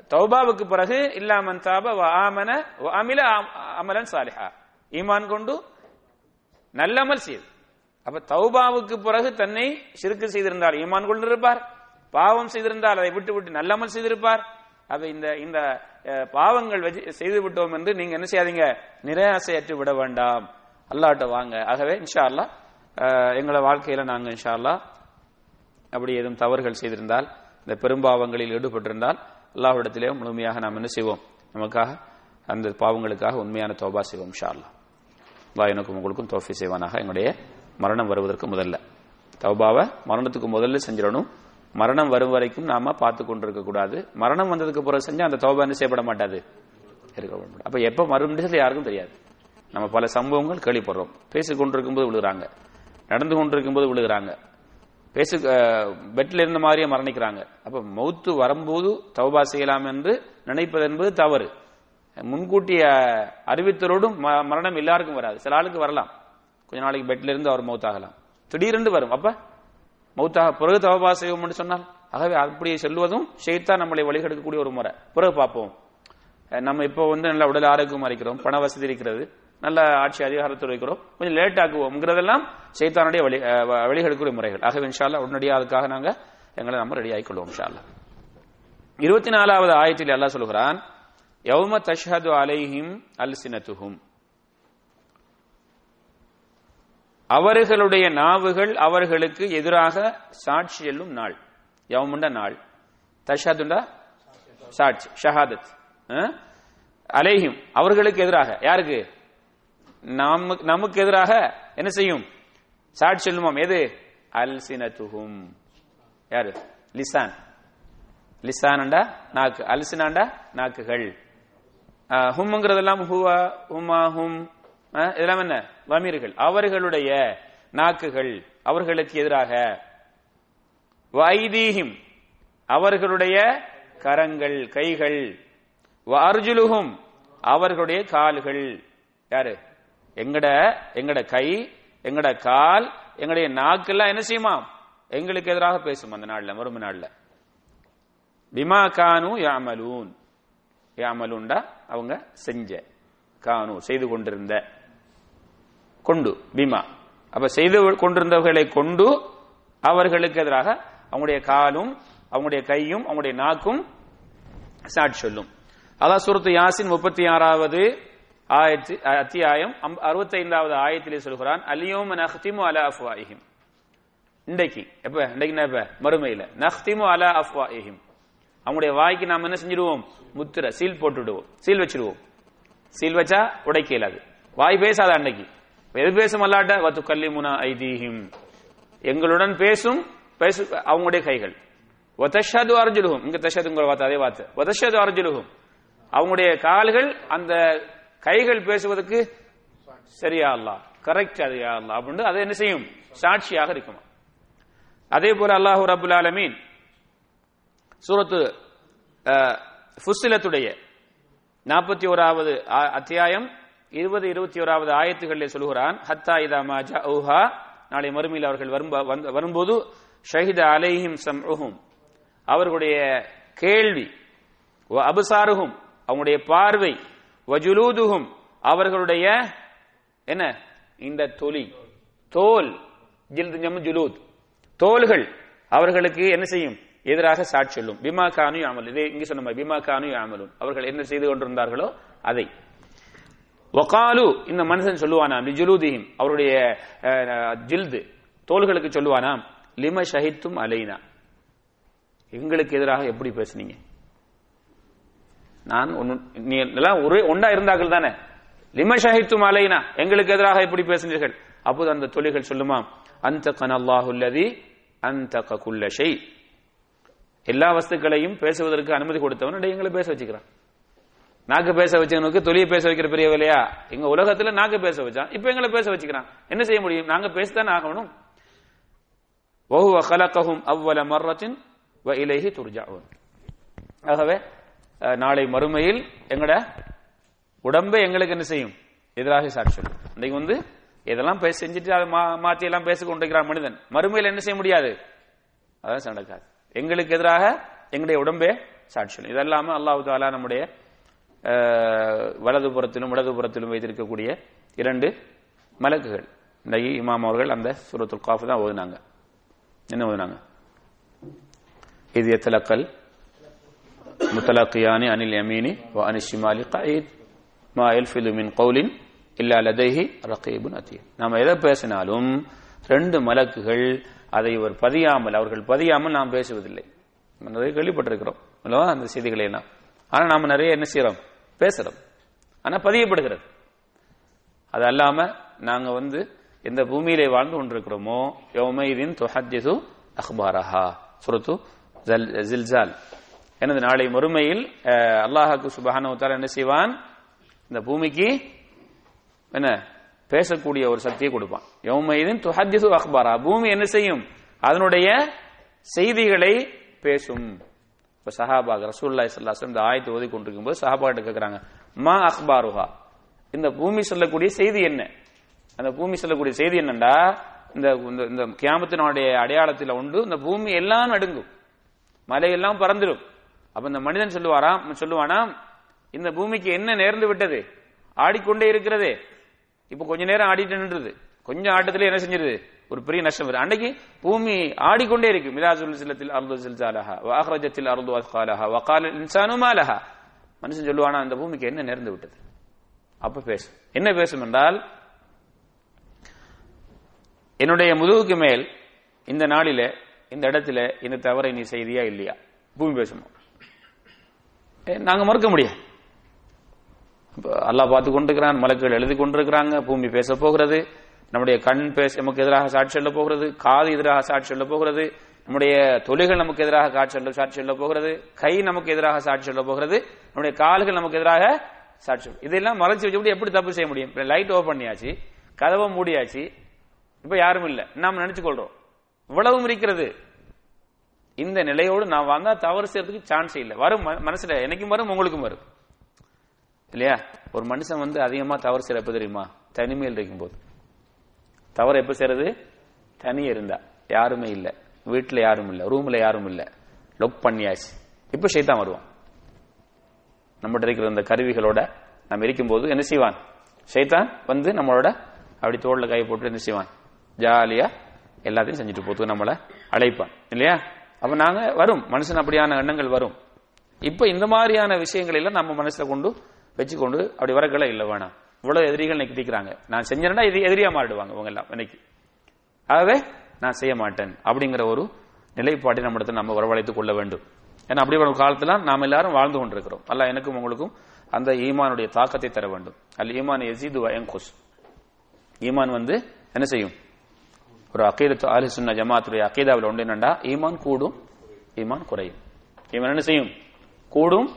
தௌபாவுக்கு பிறகு இல்லாமன் தாப வ ஆமன அமில அம்- அமலன் சாலிஹா. ஈமான் கொண்டு நல்லமல் செய்து. அப்ப தௌபாவுக்கு பிறகு தன்னை சிறுக்கு செய்திருந்தால் ஈமான் கொண்டிருப்பார் பாவம் செய்திருந்தால் அதை விட்டு விட்டு நல்லமல் செய்திருப்பார். அப்ப இந்த இந்த பாவங்கள் செய்து விட்டோம் என்று நீங்க என்ன செய்யாதீங்க? நிராசையற்று விட வேண்டாம். அல்லாட்ட வாங்க. ஆகவே இன்ஷா அல்லா எங்களோட வாழ்க்கையில நாங்க இன்ஷா அல்லா அப்படி ஏதும் தவறுகள் செய்திருந்தால் இந்த பெரும்பாவங்களில் ஈடுபட்டிருந்தால் அல்லாஹ்விடத்திலே முழுமையாக நாம் என்ன செய்வோம்? நமக்காக அந்த பாவங்களுக்காக உண்மையான தோபா செய்வோம் இன்ஷா வாயனுக்கும் உங்களுக்கும் தோஃபி செய்வானாக. எங்களுடைய மரணம் வருவதற்கு முதல்ல. தௌபாவை மரணத்துக்கு முதல்ல செஞ்சிடணும். மரணம் வரும் வரைக்கும் நாம பார்த்து கொண்டிருக்க கூடாது. மரணம் வந்ததுக்கு பிறகு செஞ்சா அந்த தௌபா என்ன செய்யப்பட மாட்டாது? இருக்க அப்ப எப்ப மறுபடியும் யாருக்கும் தெரியாது. நம்ம பல சம்பவங்கள் கேள்விப்படுறோம். பேசிக்கொண்டிருக்கும் போது விழுகிறாங்க. நடந்து கொண்டிருக்கும் போது விழுகிறாங்க பேசு பெட்ல இருந்த மாதிரியே மரணிக்கிறாங்க. அப்ப மௌத்து வரும்போது தௌபா செய்யலாம் என்று நினைப்பது என்பது தவறு. முன்கூட்டிய அறிவித்தலோடும் ம- மரணம் எல்லாருக்கும் வராது. சில ஆளுக்கு வரலாம். கொஞ்ச நாளைக்கு பெட்ல இருந்து அவர் மௌத்தாகலாம். திடீரென்று வரும். அப்ப மௌத்தாக பிறகு தவபா செய்வோம்னு சொன்னால் ஆகவே அப்படியே செல்வதும் ஷெய்தான் நம்மளை வழிகெடுக்கக்கூடிய ஒரு முறை. பிறகு பார்ப்போம். நம்ம இப்போ வந்து நல்ல உடல் ஆரோக்கியமா இருக்கிறோம் பண வசதி இருக்கிறது நல்ல ஆட்சி அதிகாரத்தில் இருக்கிறோம் கொஞ்சம் லேட் ஆக்குவோம்ங்கிறதெல்லாம் சைத்தானுடைய வழி அஹ் வழிகெடுக்கக்கூடிய முறைகள். ஆகவே இன்ஷால்லா உடனடியாக அதுக்காக நாங்கள் எங்களை நம்ம ரெடி ஆகிக்கொள்வோம் இன்ஷால்லா இருபத்தி நாலாவது ஆயத்தில் எல்லாம் சொல்கிறான் யௌம தஷ்ஹது அலைஹிம் அல்சினத்துஹும். அவர்களுடைய நாவுகள் அவர்களுக்கு எதிராக சாட்சி எல்லும் நாள். யவமுண்ட நாள். தஷாதுண்டா சாட்சி. ஷஹாதத். அலேஹிம். அவர்களுக்கு எதிராக. யாருக்கு? நமக்கு நமக்கு எதிராக என்ன செய்யும்? சாட்சி சொல்லுமாம். எது? அல் சினத்துஹும் யாரு? லிசான். லிசானண்டா? நாக்கு. அல்சினாண்டா? நாக்குகள். ஹும்ங்கிறதெல்லாம் ஹுவா ஹுமா ஹும் அஹ், இதெல்லாம் என்ன? வமீர்கள். அவர்களுடைய நாக்குகள் அவர்களுக்கு எதிராக. வைதீஹிம் அவர்களுடைய கரங்கள் கைகள். அர்ஜுலுகும் அவர்களுடைய கால்கள். யாரு? எங்கட எங்கட கை எங்கட கால் எங்களுடைய நாக்கெல்லாம் என்ன செய்யுமா? எங்களுக்கு எதிராக பேசும் அந்த நாள்ல மறுமை நாள்ல. பிமா கானு யாமலூன். யாமலூன்டா? அவங்க செஞ்ச கானு செய்து கொண்டிருந்த கொண்டு பீமா. அப்ப செய்து கொண்டிருந்தவர்களை கொண்டு அவர்களுக்கு எதிராக அவங்களுடைய காலும் அவங்களுடைய கையும் அவங்களுடைய நாக்கும் சாட்சி சொல்லும். அதான் சுரத்து யாசின் முப்பத்தி ஆறாவது ஆயத்து அத்தியாயம் அறுபத்தி ஐந்தாவது ஆயத்திலே சொல்கிறான் அலியோம் நஹ்திமு அலா அஃப்வாஹிம் இன்றைக்கு எப்ப? இன்றைக்கு எப்ப? மறுமையில. நஹ்திமு அலா அஃப்வாஹிம் அவங்களுடைய வாய்க்கு நாம் என்ன செஞ்சிடுவோம்? முத்திர சீல் போட்டுடுவோம். சீல் வச்சிடுவோம். சீல் வச்சா உடைக்க இயலாது வாய் பேசாத அன்னைக்கு. எது பேசும் அல்லாட்ட? வத்து கல்லிமுனா ஐதீஹிம். எங்களுடன் பேசும் பேசு அவங்களுடைய கைகள். ஒத்தஷது அர்ஜுலுகும் இங்க உங்களை வார்த்தை அதே வார்த்தை. ஒத்தஷது அர்ஜுலுகும் அவங்களுடைய கால்கள் அந்த கைகள் பேசுவதற்கு சரியா அல்லா கரெக்ட் அது யா அல்லா அப்படின்னு அது என்ன செய்யும்? சாட்சியாக இருக்குமா? அதே போல அல்லாஹூ ரபுல் ஆலமீன் சூரத்து ஃபுசிலத்துடைய நாற்பத்தி ஓராவது அத்தியாயம் இருபது இருபத்தி ஓராவது ஆயத்துகளில் சொல்கிறான் ஹத்தா இதா மாஜா ஊஹா நாளை மறுமையில் அவர்கள் வரும்போது ஷஹித அலைஹிம் சம்ஹும் அவர்களுடைய கேள்வி அபுசாருகும் அவங்களுடைய பார்வை வஜுலூதுகும் அவர்களுடைய என்ன? இந்த தொலி தோல் ஜில்து ஜுலூத். தோள்கள் அவர்களுக்கு என்ன செய்யும்? எதிராக சாட்சி சொல்லும். பிமா கானு அமல் இதே இங்க சொன்ன பிமா கானு அமலும் அவர்கள் என்ன செய்து கொண்டிருந்தார்களோ அதை. ஒகாலு இந்த மனுஷன் சொல்லுவானாம் லிஜுலூதிஹிம் அவருடைய ஜில்து தோள்களுக்கு சொல்லுவானாம் லிம ஷஹித்தும் அலைனா. எங்களுக்கு எதிராக எப்படி பேசுனீங்க? நான் நீ எல்லாம் ஒரே ஒண்டா இருந்தார்கள் தானே? லிம ஷஹித்தும் அலைனா எங்களுக்கு எதிராக எப்படி பேசினீர்கள்? அப்போது அந்த தொழில்கள் சொல்லுமாம் அந்த கனல்லாஹுல்லதி அந்த குல்ல ஷெய் எல்லா வஸ்துக்களையும் பேசுவதற்கு அனுமதி கொடுத்தவன் எங்களை பேச வச்சுக்கிறான். நாக்கு பேச வச்சவனுக்கு தொழில பேச வைக்கிற பெரிய வேலையா எங்க உலகத்துல நாக்கு பேச வச்சான். இப்ப எங்களை பேச வச்சுக்கிறான். என்ன செய்ய முடியும்? நாங்க பேசத்தானே ஆகணும். வஹுவ கலக்கஹும் அவ்வல மர்ரத்தின் வ இலைஹி துர்ஜாவும் ஆகவே நாளை மறுமையில் எங்கட உடம்பை எங்களுக்கு என்ன செய்யும்? எதிராக சாட்சி சொல்லும். இன்னைக்கு வந்து இதெல்லாம் பேச செஞ்சுட்டு அதை மாத்தி எல்லாம் பேசிக்கொண்டிருக்கிறான் மனிதன். மறுமையில் என்ன செய்ய முடியாது? அதான் நடக்காது. எங்களுக்கு எதிராக எங்களுடைய உடம்பே சாட்சி இதெல்லாம அல்லாஹு தாலா நம்முடைய வலதுபுறத்திலும் இடதுபுறத்திலும் வைத்திருக்கக்கூடிய இரண்டு மலக்குகள். இன்றைக்கு இமாம் அவர்கள் அந்த சூரத்துல் காஃபு தான் ஓதுனாங்க. என்ன ஓதுனாங்க? இது எத்தலக்கல்? முத்தலக்கியானி அனில் யமீனி வ அனி ஷிமாலி கயீத் மா எல்ஃபிது மின் கௌலின் இல்லா லதைஹி ரகீபுன் அத்தீர். நாம் எதை பேசினாலும் ரெண்டு மலக்குகள் அதை இவர் பதியாமல் அவர்கள் பதியாமல் நாம் பேசுவதில்லை. நிறைய கேள்விப்பட்டிருக்கிறோம் இல்லவா அந்த செய்திகளை எல்லாம். ஆனால் நாம் நிறைய என்ன செய்யறோம் பேசுறோம். ஆனால் பதியப்படுகிறது. அது அல்லாம நாங்க வந்து எந்த பூமியிலே வாழ்ந்து கொண்டிருக்கிறோமோ யோமைதின் துஹத்திசு அஹ்பாரஹா. சுரத்து ஜில்ஜால். எனது நாளை மறுமையில் அல்லாஹாக்கு சுபஹானவத்தால் என்ன செய்வான்? இந்த பூமிக்கு என்ன? பேசக்கூடிய ஒரு சக்தியை கொடுப்பான். யோமைதின் துஹத்திசு அக்பாரா. பூமி என்ன செய்யும்? அதனுடைய செய்திகளை பேசும். இப்ப சஹாபா ரசூல்லா இஸ்லாஸ் இந்த ஆயத்தை ஓதி கொண்டிருக்கும் போது சஹாபாட்ட கேட்கிறாங்க மா அக்பாருஹா? இந்த பூமி சொல்லக்கூடிய செய்தி என்ன? அந்த பூமி சொல்லக்கூடிய செய்தி என்னண்டா? இந்த இந்த கியாமத்தினுடைய அடையாளத்தில் உண்டு இந்த பூமி எல்லாம் நடுங்கும். மலையெல்லாம் பறந்துடும் அப்ப இந்த மனிதன் சொல்லுவாராம் சொல்லுவானா இந்த பூமிக்கு என்ன நேர்ந்து விட்டது? ஆடிக்கொண்டே இருக்கிறது. இப்ப கொஞ்ச நேரம் ஆடிட்டு நின்றுது. கொஞ்சம் ஆட்டத்திலே என்ன செஞ்சிருது? ஒரு பெரிய நஷ்டம் வருது. அன்னைக்கு பூமி ஆடிக்கொண்டே இருக்கு. மிலாசுல் சிலத்தில் அருள் சில்சாலஹா வாஹ்ரஜத்தில் அருள் வஸ்காலஹா வக்கால இன்சானு மாலஹா. மனுஷன் சொல்லுவானா அந்த பூமிக்கு என்ன நேர்ந்து விட்டது? அப்ப பேசும். என்ன பேசும் என்றால் என்னுடைய முதுகுக்கு மேல் இந்த நாளில இந்த இடத்துல இந்த தவறை நீ செய்தியா இல்லையா? பூமி பேசுமா. நாங்க மறுக்க முடியாது. அல்லாஹ் பார்த்து கொண்டிருக்கிறான் மலக்குகள் எழுதி கொண்டிருக்கிறாங்க பூமி பேச போகிறது நம்முடைய கண் பேச நமக்கு எதிராக சாட்சி சொல்ல போகிறது காது எதிராக சாட்சி சொல்ல போகிறது நம்முடைய தொழில்கள் நமக்கு எதிராக காட்சி சொல்ல சாட்சி சொல்ல போகிறது கை நமக்கு எதிராக சாட்சி சொல்ல போகிறது நம்முடைய கால்கள் நமக்கு எதிராக சாட்சி இதெல்லாம் மறைச்சு வச்சுட்டு எப்படி தப்பு செய்ய முடியும்? லைட் ஓபன் பண்ணியாச்சு கதவை மூடியாச்சு இப்ப யாரும் இல்லை நாம் நினைச்சு கொள்றோம் இவ்வளவும் இருக்கிறது. இந்த நிலையோடு நான் வந்தா தவறு செய்யறதுக்கு சான்ஸ் இல்லை. வரும் மனசுல எனக்கும் வரும் உங்களுக்கும் வரும். இல்லையா? ஒரு மனுஷன் வந்து அதிகமா தவறு செய்யற தெரியுமா? தனிமையில் இருக்கும் போது தவறு எப்ப செய்யறது? தனி இருந்தா. யாருமே இல்ல. வீட்டுல யாரும் இல்ல. ரூம்ல யாரும் இல்ல. லொக் பண்ணியாச்சு. இப்ப ஷைத்தான் வருவான். நம்மகிட்ட இருக்கிற இந்த கருவிகளோட நம்ம இருக்கும்போது என்ன செய்வான்? ஷைத்தான் வந்து நம்மளோட அப்படி தோல்ல கை போட்டு என்ன செய்வான்? ஜாலியா எல்லாத்தையும் செஞ்சுட்டு போதுக்கு நம்மளை அழைப்பான். இல்லையா? அப்ப நாங்க வரும். மனுஷன் அப்படியான எண்ணங்கள் வரும். இப்ப இந்த மாதிரியான விஷயங்கள் எல்லாம் நம்ம மனசுல கொண்டு வச்சுக்கொண்டு அப்படி வரக்கல இல்லை வேணாம். இவ்வளவு எதிரிகள் இன்னைக்கு நிக்கிறாங்க நான் செஞ்சேன்னா இது எதிரியா மாறிடுவாங்க இவங்க எல்லாம் இன்னைக்கு. ஆகவே நான் செய்ய மாட்டேன் அப்படிங்கிற ஒரு நிலைப்பாட்டை நம்மிடத்தில் நம்ம வரவழைத்துக் கொள்ள வேண்டும். ஏன்னா அப்படி ஒரு காலத்துல நாம் எல்லாரும் வாழ்ந்து கொண்டிருக்கிறோம். அல்ல எனக்கும் உங்களுக்கும் அந்த ஈமானுடைய தாக்கத்தை தர வேண்டும். அல்ல ஈமான் எசிது வயங்குஸ் ஈமான் வந்து என்ன செய்யும்? ஒரு அகீதத்து அலி சுன்ன ஜமாத்துடைய அக்கீதாவில் ஒன்று என்னண்டா? ஈமான் கூடும் ஈமான் குறையும். ஈமான் என்ன செய்யும்? கூடும்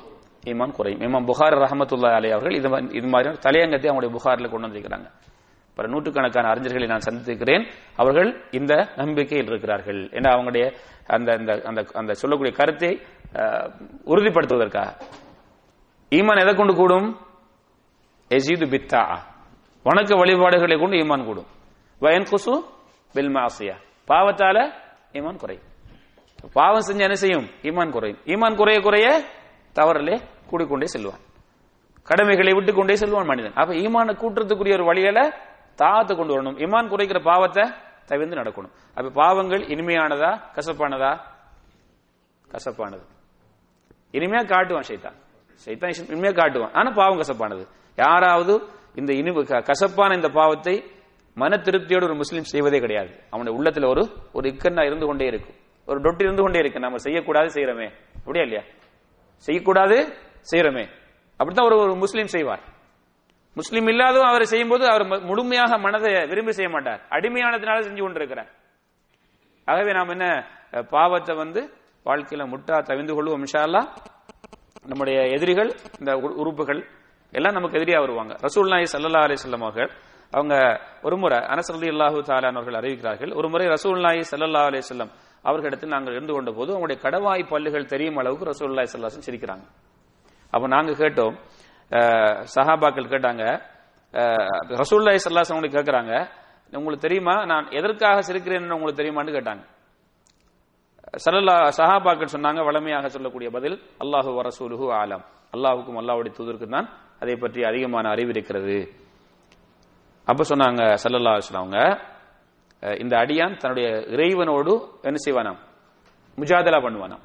ஈமான் குறையும் இமாம் புகார் ரஹமத்துல்லா அலி அவர்கள் இது மாதிரி இது மாதிரியான தலையங்கத்தை அவங்களுடைய புகாரில் கொண்டு வந்திருக்கிறாங்க. பல நூற்றுக்கணக்கான அறிஞர்களை நான் சந்தித்திருக்கிறேன் அவர்கள் இந்த நம்பிக்கையில் இருக்கிறார்கள். ஏன்னா அவங்களுடைய அந்த அந்த அந்த அந்த சொல்லக்கூடிய கருத்தை உறுதிப்படுத்துவதற்காக. ஈமான் எதை கொண்டு கூடும்? எசீது பித்தா. வணக்க வழிபாடுகளை கொண்டு ஈமான் கூடும். வயன் குசு பில் மாசியா. பாவத்தால ஈமான் குறையும் பாவம் செஞ்சு என்ன செய்யும்? ஈமான் குறையும். ஈமான் குறைய குறைய தவறிலே கூடிக்கொண்டே செல்வான். கடமைகளை விட்டு கொண்டே செல்வான் மனிதன். அப்ப ஈமான கூட்டுறதுக்குரிய ஒரு வழியில தாத்து கொண்டு வரணும். ஈமான் குறைக்கிற பாவத்தை தவிர்த்து நடக்கணும். அப்ப பாவங்கள் இனிமையானதா கசப்பானதா? கசப்பானது. இனிமையா காட்டுவான் சைத்தான். சைத்தான் இனிமையா காட்டுவான். ஆனா பாவம் கசப்பானது. யாராவது இந்த இனிவு க- கசப்பான இந்த பாவத்தை மன திருப்தியோடு ஒரு முஸ்லீம் செய்வதே கிடையாது. அவனுடைய உள்ளத்துல ஒரு ஒரு இக்கண்ணா இருந்து கொண்டே இருக்கும். ஒரு டொட்டு இருந்து கொண்டே இருக்கு நம்ம செய்யக்கூடாது செய்யறோமே. அப்படியா இல்லையா? செய்யக்கூடாது செய்யறோமே. அப்படித்தான் ஒரு ஒரு முஸ்லீம் செய்வார். முஸ்லீம் இல்லாதவன் அவரை செய்யும்போது அவர் முழுமையாக மனதை விரும்பி செய்ய மாட்டார். அடிமையானதுனால செஞ்சு கொண்டிருக்கிறார். ஆகவே நாம் என்ன பாவத்தை வந்து வாழ்க்கையில முட்டா தவிந்து கொள்வோம் இன்ஷால்லா நம்முடைய எதிரிகள் இந்த உ- உறுப்புகள் எல்லாம் நமக்கு எதிரியா வருவாங்க. ரசூல்லாஹி சல்லா அலி வஸல்லம் அவர்கள் அவங்க ஒரு முறை அனசல்லி அல்லாஹூ தாலான் அவர்கள் அறிவிக்கிறார்கள் ஒரு முறை ரசூலுல்லாஹி சல்லா அலி செல்லம் அவர்களிடத்தில் நாங்கள் இருந்து கொண்ட போது அவங்களுடைய கடவாய் பல்லுகள் தெரியும் அளவுக்கு ரசூல் சல்லாசன் சிரிக்கிறாங்க. அப்போ நாங்க கேட்டோம் அஹ், சஹாபாக்கள் கேட்டாங்க அஹ், ரசூலுல்லாஹி ஸல்லல்லாஹு கேட்குறாங்க கேட்கறாங்க உங்களுக்கு தெரியுமா நான் எதற்காக சிரிக்கிறேன்னு உங்களுக்கு தெரியுமான்னு கேட்டாங்க. சல்லல்லா சஹாபாக்கள் சொன்னாங்க வளமையாக சொல்லக்கூடிய பதில் அல்லாஹு வரசூலுஹு ஆலம் அல்லாஹுக்கும் அல்லாவுடைய தூதருக்கும் தான் அதை பற்றி அதிகமான அறிவு இருக்கிறது. அப்ப சொன்னாங்க சல்லல்லா அவங்க இந்த அடியான் தன்னுடைய இறைவனோடு என்ன செய்வானாம்? முஜாதலா பண்ணுவானாம்.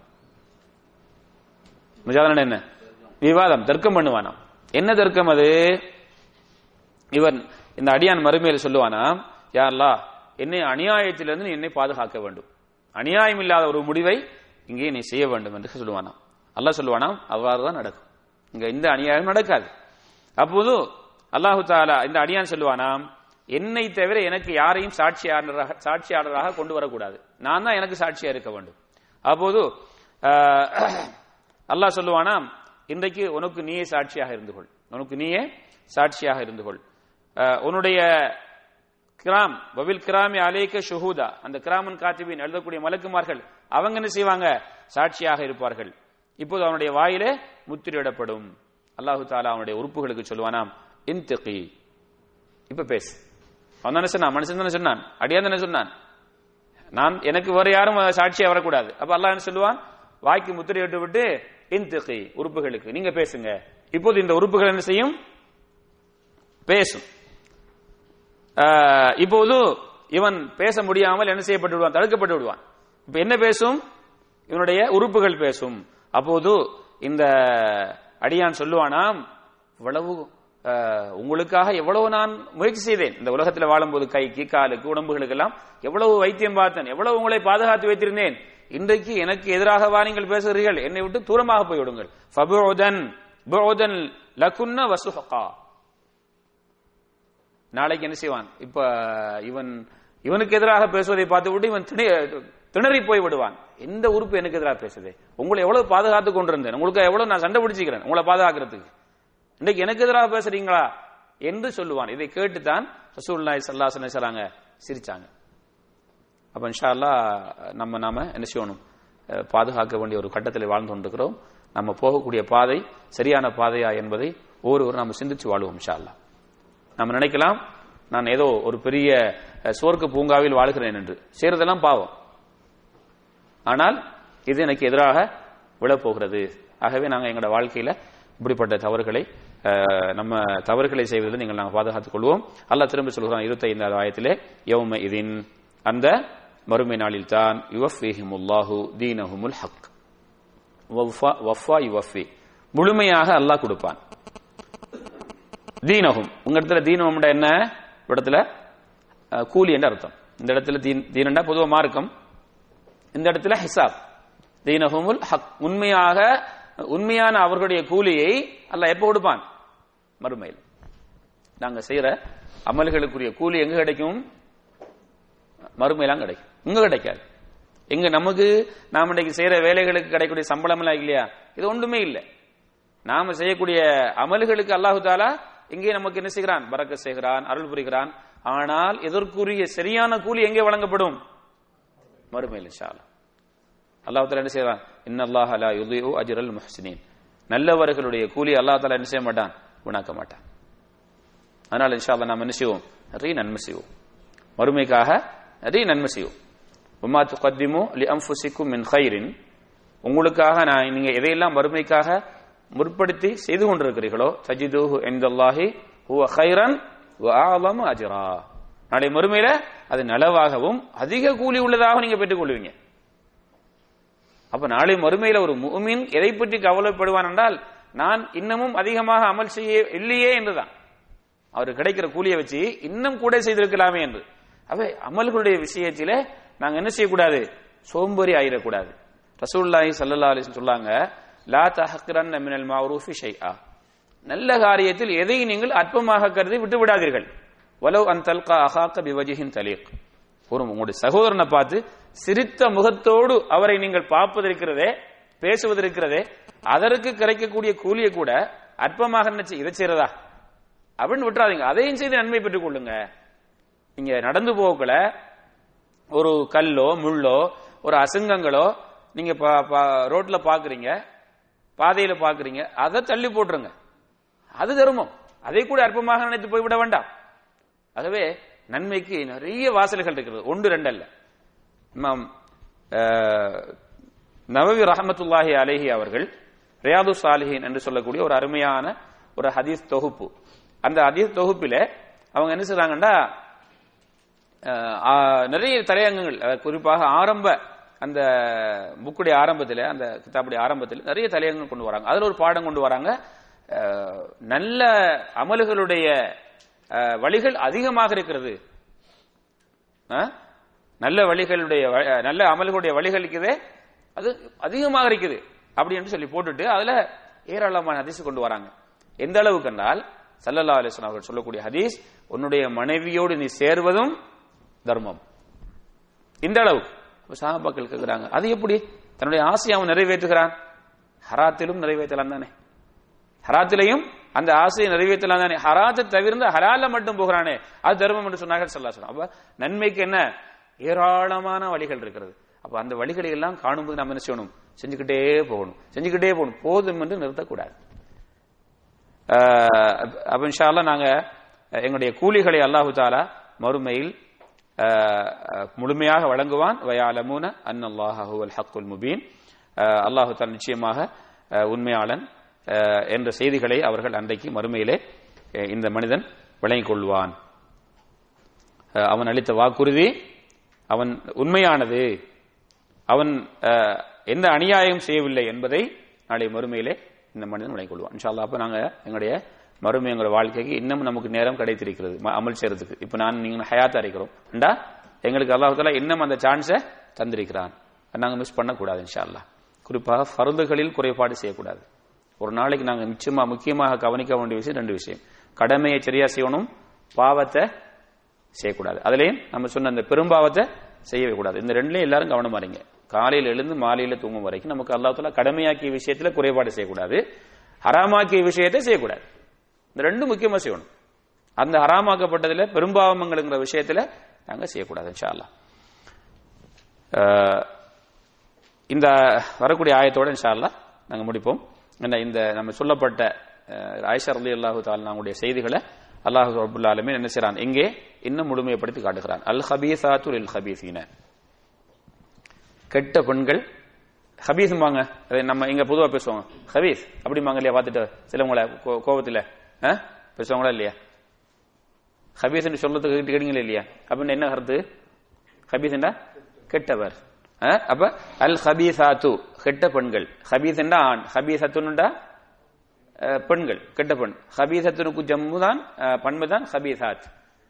முஜாதலா என்ன? விவாதம் தர்க்கம் பண்ணுவானாம் என்ன தர்க்கம் அது? இவன் இந்த அடியான் மறுமையில் சொல்லுவானாம் யா என்னை அநியாயத்திலிருந்து நீ என்னை பாதுகாக்க வேண்டும். அநியாயம் இல்லாத ஒரு முடிவை இங்கே நீ செய்ய வேண்டும் என்று சொல்லுவானாம் அல்லாஹ் சொல்லுவானாம் அவ்வாறு தான் நடக்கும். இங்க இந்த அநியாயம் நடக்காது. அப்போது அல்லாஹு தாலா இந்த அடியான் சொல்லுவானாம் என்னை தவிர எனக்கு யாரையும் சாட்சியாளராக சாட்சியாளராக கொண்டு வரக்கூடாது. நான் தான் எனக்கு சாட்சியா இருக்க வேண்டும். அப்போது ஆஹ், அல்லாஹ் சொல்லுவானாம் இன்றைக்கு உனக்கு நீயே சாட்சியாக இருந்து கொள். உனக்கு நீயே சாட்சியாக இருந்து கொள். உன்னுடைய கிராம் வவில் கிராமி அலேக்க ஷுஹூதா. அந்த கிராமன் காத்திபின் எழுதக்கூடிய மலக்குமார்கள் அவங்க என்ன செய்வாங்க? சாட்சியாக இருப்பார்கள். இப்போது அவனுடைய வாயிலே முத்திரையிடப்படும். அல்லாஹு தாலா அவனுடைய உறுப்புகளுக்கு சொல்லுவானாம் இன்தகி. இப்ப பேசு. அவன் தானே சொன்னான் மனுஷன் தானே சொன்னான் அடியான் தானே சொன்னான். நான் எனக்கு வேற யாரும் சாட்சியா வரக்கூடாது. அப்ப அல்லாஹ் என்ன சொல்லுவான்? வாய்க்கு முத்திரையிட்டு விட்டு இன்தகி உறுப்புகளுக்கு. நீங்க பேசுங்க. இப்போது இந்த உறுப்புகள் என்ன செய்யும்? பேசும். ஆஹ் இப்போது இவன் பேச முடியாமல் என்ன செய்யப்பட்டு விடுவான் தடுக்கப்பட்டு விடுவான். இப்ப என்ன பேசும்? இவனுடைய உறுப்புகள் பேசும். அப்போது இந்த அடியான் சொல்லுவானாம் இவ்வளவு ஆஹ், உங்களுக்காக எவ்வளவு நான் முயற்சி செய்தேன். இந்த உலகத்தில் வாழும்போது கைக்கு காலுக்கு உடம்புகளுக்கு எல்லாம் எவ்வளவு வைத்தியம் பார்த்தேன். எவ்வளவு உங்களை பாதுகாத்து வைத்திருந்தேன். இன்றைக்கு எனக்கு எதிராகவா நீங்கள் பேசுகிறீர்கள். என்னை விட்டு தூரமாக போய்விடுங்கள். ஃபபுஉதன் புஉதன் லகுன்ன வசுஹகா. நாளைக்கு என்ன செய்வான்? இப்ப இவன் இவனுக்கு எதிராக பேசுவதை பார்த்து விட்டு இவன் திணி- திணறி போய் விடுவான் எந்த உறுப்பு எனக்கு எதிராக பேசுது? உங்களை எவ்வளவு பாதுகாத்து கொண்டிருந்தேன். உங்களுக்கு எவ்வளவு நான் சண்டை பிடிச்சிக்கிறேன். உங்களை பாதுகாக்கிறதுக்கு. இன்னைக்கு எனக்கு எதிராக பேசுறீங்களா? என்று சொல்லுவான். இதை கேட்டுத்தான் ரசூலுல்லாஹி ஸல்லல்லாஹு அலைஹி சொல்றாங்க சிரிச்சாங்க. அப்ப இன்ஷா அல்லாஹ் நம்ம நாம என்ன செய்யணும்? பாதுகாக்க வேண்டிய ஒரு கட்டத்தில் வாழ்ந்து கொண்டிருக்கிறோம். நம்ம போகக்கூடிய பாதை சரியான பாதையா என்பதை ஒவ்வொருவரும் நம்ம சிந்திச்சு வாழ்வோம் இன்ஷால்லா நம்ம நினைக்கலாம் நான் ஏதோ ஒரு பெரிய சோர்க்கு பூங்காவில் வாழ்கிறேன் என்று. செய்யறதெல்லாம் பாவம். ஆனால் இது எனக்கு எதிராக விழப்போகிறது. ஆகவே நாங்கள் எங்களோட வாழ்க்கையில இப்படிப்பட்ட தவறுகளை நம்ம தவறுகளை செய்வதில் நீங்கள் நாங்கள் பாதுகாத்துக் கொள்வோம். அல்ல திரும்ப சொல்கிறோம் இருபத்தி ஐந்தாவது ஆயத்திலே யௌம இதின். அந்த மறுமை நாளில் தான் யுவஃபிஹிமுல்லாஹு தீனஹுமுல் ஹக். வஃபா வஃபா முழுமையாக அல்லாஹ் கொடுப்பான். தீனகும் உங்க இடத்துல தீனகம் என்ன? இடத்துல கூலி என்ற அர்த்தம். இந்த இடத்துல தீன் தீனண்டா பொதுவா மார்க்கம். இந்த இடத்துல ஹிசாப். தீனஹுமுல் ஹக். உண்மையாக உண்மையான அவர்களுடைய கூலியை அல்லாஹ் எப்போ கொடுப்பான்? மறுமையில். நாங்க செய்யற அமல்களுக்குரிய கூலி எங்க கிடைக்கும்? மறுமையெல்லாம் கிடைக்கும். இங்க கிடைக்காது. எங்க நமக்கு நாம இன்னைக்கு செய்யற வேலைகளுக்கு கிடைக்கக்கூடிய சம்பளம் எல்லாம் இல்லையா? இது ஒன்றுமே இல்லை. நாம செய்யக்கூடிய அமல்களுக்கு அல்லாஹு தாலா இங்கே நமக்கு என்ன செய்கிறான்? பறக்க செய்கிறான் அருள் புரிகிறான். ஆனால் இதற்குரிய சரியான கூலி எங்கே வழங்கப்படும்? மறுமையில் இன்ஷா அல்லாஹ். தாலா என்ன செய்யறான் இன்னல்லாஹ் அல்லாஹ் யுதிஉ அஜ்ரல் முஹ்சினீன். நல்லவர்களுடைய கூலி அல்லாஹ் தாலா என்ன செய்ய மாட்டான்? உணாக்க மாட்டான். அதனால இன்ஷா அல்லாஹ் நாம் என்ன செய்வோம்? நிறைய நன்மை செய்வோம். மறுமைக்காக நிறைய நன்மை செய்வோம். உமா துகத்திமு லி அன்ஃபுசிக்கும் மின் ஹைரின் உங்களுக்காக நான் நீங்க எதையெல்லாம் மறுமைக்காக முற்படுத்தி செய்து கொண்டிருக்கிறீர்களோ தஜிதுஹு எந்தல்லாஹி ஹுவ ஹைரன் வ அஜிரா. நாளை மறுமையில அது நலவாகவும் அதிக கூலி உள்ளதாக நீங்க பெற்றுக் கொள்வீங்க அப்ப நாளை மறுமையில ஒரு முஃமின் எதை பற்றி கவலைப்படுவான் என்றால் நான் இன்னமும் அதிகமாக அமல் செய்ய இல்லையே என்றுதான். அவர் கிடைக்கிற கூலியை வச்சு இன்னும் கூட செய்திருக்கலாமே என்று. அவை அமல்களுடைய விஷயத்திலே நாங்க என்ன செய்யக்கூடாது? சோம்பேறி ஆயிடக்கூடாது. ரசூல்லாஹி சல்லா அலிஸ் சொல்லாங்க லா தஹக்ரன் மினல் மாரூஃபி ஷைஆ. நல்ல காரியத்தில் எதை நீங்கள் அற்பமாக கருதி விட்டு விடாதீர்கள். வலவ் அன் தல்கா அஹாக்க பிவஜிஹின் தலீக். ஒரு உங்களுடைய சகோதரனை பார்த்து சிரித்த முகத்தோடு அவரை நீங்கள் பார்ப்பதற்கிறதே பேசுவதற்கிறதே அதற்கு கிடைக்கக்கூடிய கூலியை கூட அற்பமாக நினைச்சு இதை செய்யறதா? அப்படின்னு விட்டுறாதீங்க. அதையும் செய்து நன்மை பெற்றுக் கொள்ளுங்க. நீங்க நடந்து போகல ஒரு கல்லோ முள்ளோ ஒரு அசுங்கங்களோ நீங்க பா- பா- ரோட்ல பாக்குறீங்க பாதையில பாக்குறீங்க அதை தள்ளி போட்டுருங்க. அது தர்மம். அதை கூட அற்பமாக நினைத்து போய்விட வேண்டாம். ஆகவே நன்மைக்கு நிறைய வாசல்கள் இருக்கிறது ஒன்று ரெண்டு அல்ல இமாம் நவவி ரஹமத்துல்லாஹி அலேஹி அவர்கள் ரியாது சாலிஹின் என்று சொல்லக்கூடிய ஒரு அருமையான ஒரு ஹதீஸ் தொகுப்பு. அந்த ஹதீஸ் தொகுப்பில அவங்க என்ன செய்றாங்கன்னா நிறைய தலையங்கங்கள். குறிப்பாக ஆரம்ப அந்த புக்குடைய ஆரம்பத்தில் அந்த கிதாபுடைய ஆரம்பத்தில் நிறைய தலையங்கள் கொண்டு வராங்க. அதில் ஒரு பாடம் கொண்டு வராங்க. நல்ல அமல்களுடைய வழிகள் அதிகமாக இருக்கிறது. நல்ல வழிகளுடைய வ- நல்ல அமல்களுடைய வழிகள் இருக்குது. அது அதிகமாக இருக்குது. அப்படின்னு சொல்லி போட்டுட்டு அதுல ஏராளமான ஹதீஸ் கொண்டு வராங்க. எந்த அளவுக்கு என்றால் சல்லல்லா அலிஸ்லாம் அவர்கள் சொல்லக்கூடிய ஹதீஸ் உன்னுடைய மனைவியோடு நீ சேர்வதும் தர்மம். இந்த அளவுக்கு சாபாக்கள் கேட்கிறாங்க அது எப்படி? தன்னுடைய ஆசையை அவன் நிறைவேற்றுகிறான். ஹராத்திலும் நிறைவேற்றலாம் தானே. ஹராத்திலையும் அந்த ஆசையை நிறைவேற்றலாம் தானே. ஹராத்தை தவிர்த்து ஹலால மட்டும் போகிறானே. அது தர்மம் என்று சொன்னார்கள் சொல்லா சொன்னா அப்ப நன்மைக்கு என்ன? ஏராளமான வழிகள் இருக்கிறது. அப்ப அந்த வழிகளை எல்லாம் காணும்போது நம்ம என்ன செய்யணும்? செஞ்சுக்கிட்டே போகணும். செஞ்சுக்கிட்டே போகணும். போதும் என்று நிறுத்தக்கூடாது. ஆஹ் அப்ப இன்ஷா நாங்க எங்களுடைய கூலிகளை அல்லாஹு தாலா மறுமையில் முழுமையாக வழங்குவான். வயாலமூன அன் அல்லாஹுவல் ஹக்குல் முபீன். அல்லாஹு தாலா நிச்சயமாக உண்மையாளன் என்ற செய்திகளை அவர்கள் அன்றைக்கு மறுமையிலே இந்த மனிதன் விளங்கிக் கொள்வான். அவன் அளித்த வாக்குறுதி அவன் உண்மையானது அவன் எந்த அநியாயம் செய்யவில்லை என்பதை நாளை மறுமையிலே இந்த மனிதன் விளங்கிக் கொள்வான். இன்ஷா அப்போ நாங்கள் எங்களுடைய மறுமை எங்களோட வாழ்க்கைக்கு இன்னும் நமக்கு நேரம் கிடைத்திருக்கிறது. ம- அமல் செய்யறதுக்கு இப்ப நான் நீங்க ஹயாத்தா இருக்கிறோம்? அண்டா எங்களுக்கு அல்லாஹ் தாலா இன்னும் அந்த சான்ஸை தந்திருக்கிறான். நாங்கள் நாங்க மிஸ் பண்ணக்கூடாது இன்ஷா அல்லாஹ் குறிப்பாக பருந்துகளில் குறைபாடு செய்யக்கூடாது. ஒரு நாளைக்கு நாங்க நிச்சயமா முக்கியமாக கவனிக்க வேண்டிய விஷயம் ரெண்டு விஷயம். கடமையை சரியா செய்யணும் பாவத்தை செய்யக்கூடாது. அதுலயும் நம்ம சொன்ன அந்த பெரும்பாவத்தை செய்யவே கூடாது. இந்த ரெண்டுலயும் எல்லாரும் கவனமா இருங்க. காலையில எழுந்து மாலையில தூங்கும் வரைக்கும் நமக்கு அல்லாஹ் கடமையாக்கிய விஷயத்துல குறைபாடு செய்யக்கூடாது. ஹராமாக்கிய விஷயத்தை செய்யக்கூடாது. இந்த ரெண்டும் முக்கியமா செய்யணும். அந்த ஹராமாக்கப்பட்டதுல பெரும்பாவமங்கள்ங்கிற விஷயத்துல நாங்க செய்யக்கூடாது இன்ஷால்லா இந்த வரக்கூடிய ஆயத்தோட இன்ஷால்லா நாங்க முடிப்போம். என்ன இந்த நம்ம சொல்லப்பட்ட ஆயிஷா அலி அல்லாஹு தாலாவுடைய செய்திகளை அல்லாஹு அபுல்லாலுமே என்ன செய்றான்? இங்கே இன்னும் முழுமையப்படுத்தி காட்டுகிறான். அல் ஹபீசாத்து லில் ஹபீசீன கெட்ட பெண்கள் ஹபீஸ்பாங்க அதை நம்ம இங்க பொதுவா பேசுவாங்க. ஹபீஸ் அப்படிம்பாங்க இல்லையா? பார்த்துட்டு சிலவங்களை கோ- பேசுவாங்களா இல்லையா? ஹபீஸ் என்று சொல்றதுக்கு கேட்டு கேட்டீங்களா இல்லையா? அப்படின்னு என்ன கருத்து? ஹபீஸ் என்றா கெட்டவர். அப்ப அல் ஹபீசாத்து கெட்ட பெண்கள். ஹபீசன்னா ஆண். ஹபீசத்துன்னுண்டா பெண்கள். கெட்ட பெண். ஹபீசத்துனுக்கு ஜம்மு தான் பண்பு தான் ஹபீசாத்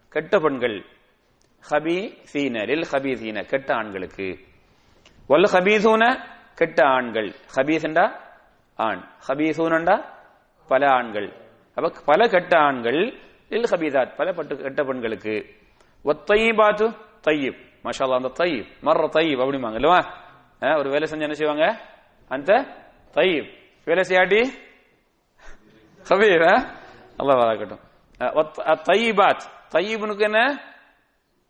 கெட்ட பெண்கள். ஹபீசீன லில் ஹபீசீன கெட்ட ஆண்களுக்கு. வல் ஹபீசூன கெட்ட ஆண்கள். ஹபீசண்டா ஆண். ஹபீசூனண்டா பல ஆண்கள். அப்ப பல கெட்ட ஆண்கள் லில் ஹபீசாத் பல பட்டு கெட்ட பெண்களுக்கு. ஒத்தையிபாத்து தையீப். மஷாலா அந்த தையீப். மர்ற தையீப் அப்படிம்பாங்க இல்லவா ஒரு வேலை செஞ்சு என்ன செய்வாங்க? அந்த தையீப். வேலை செய்யாட்டி? ஹபீப் அல்லா வராக்கட்டும் தையீபாத். தையீபனுக்கு என்ன?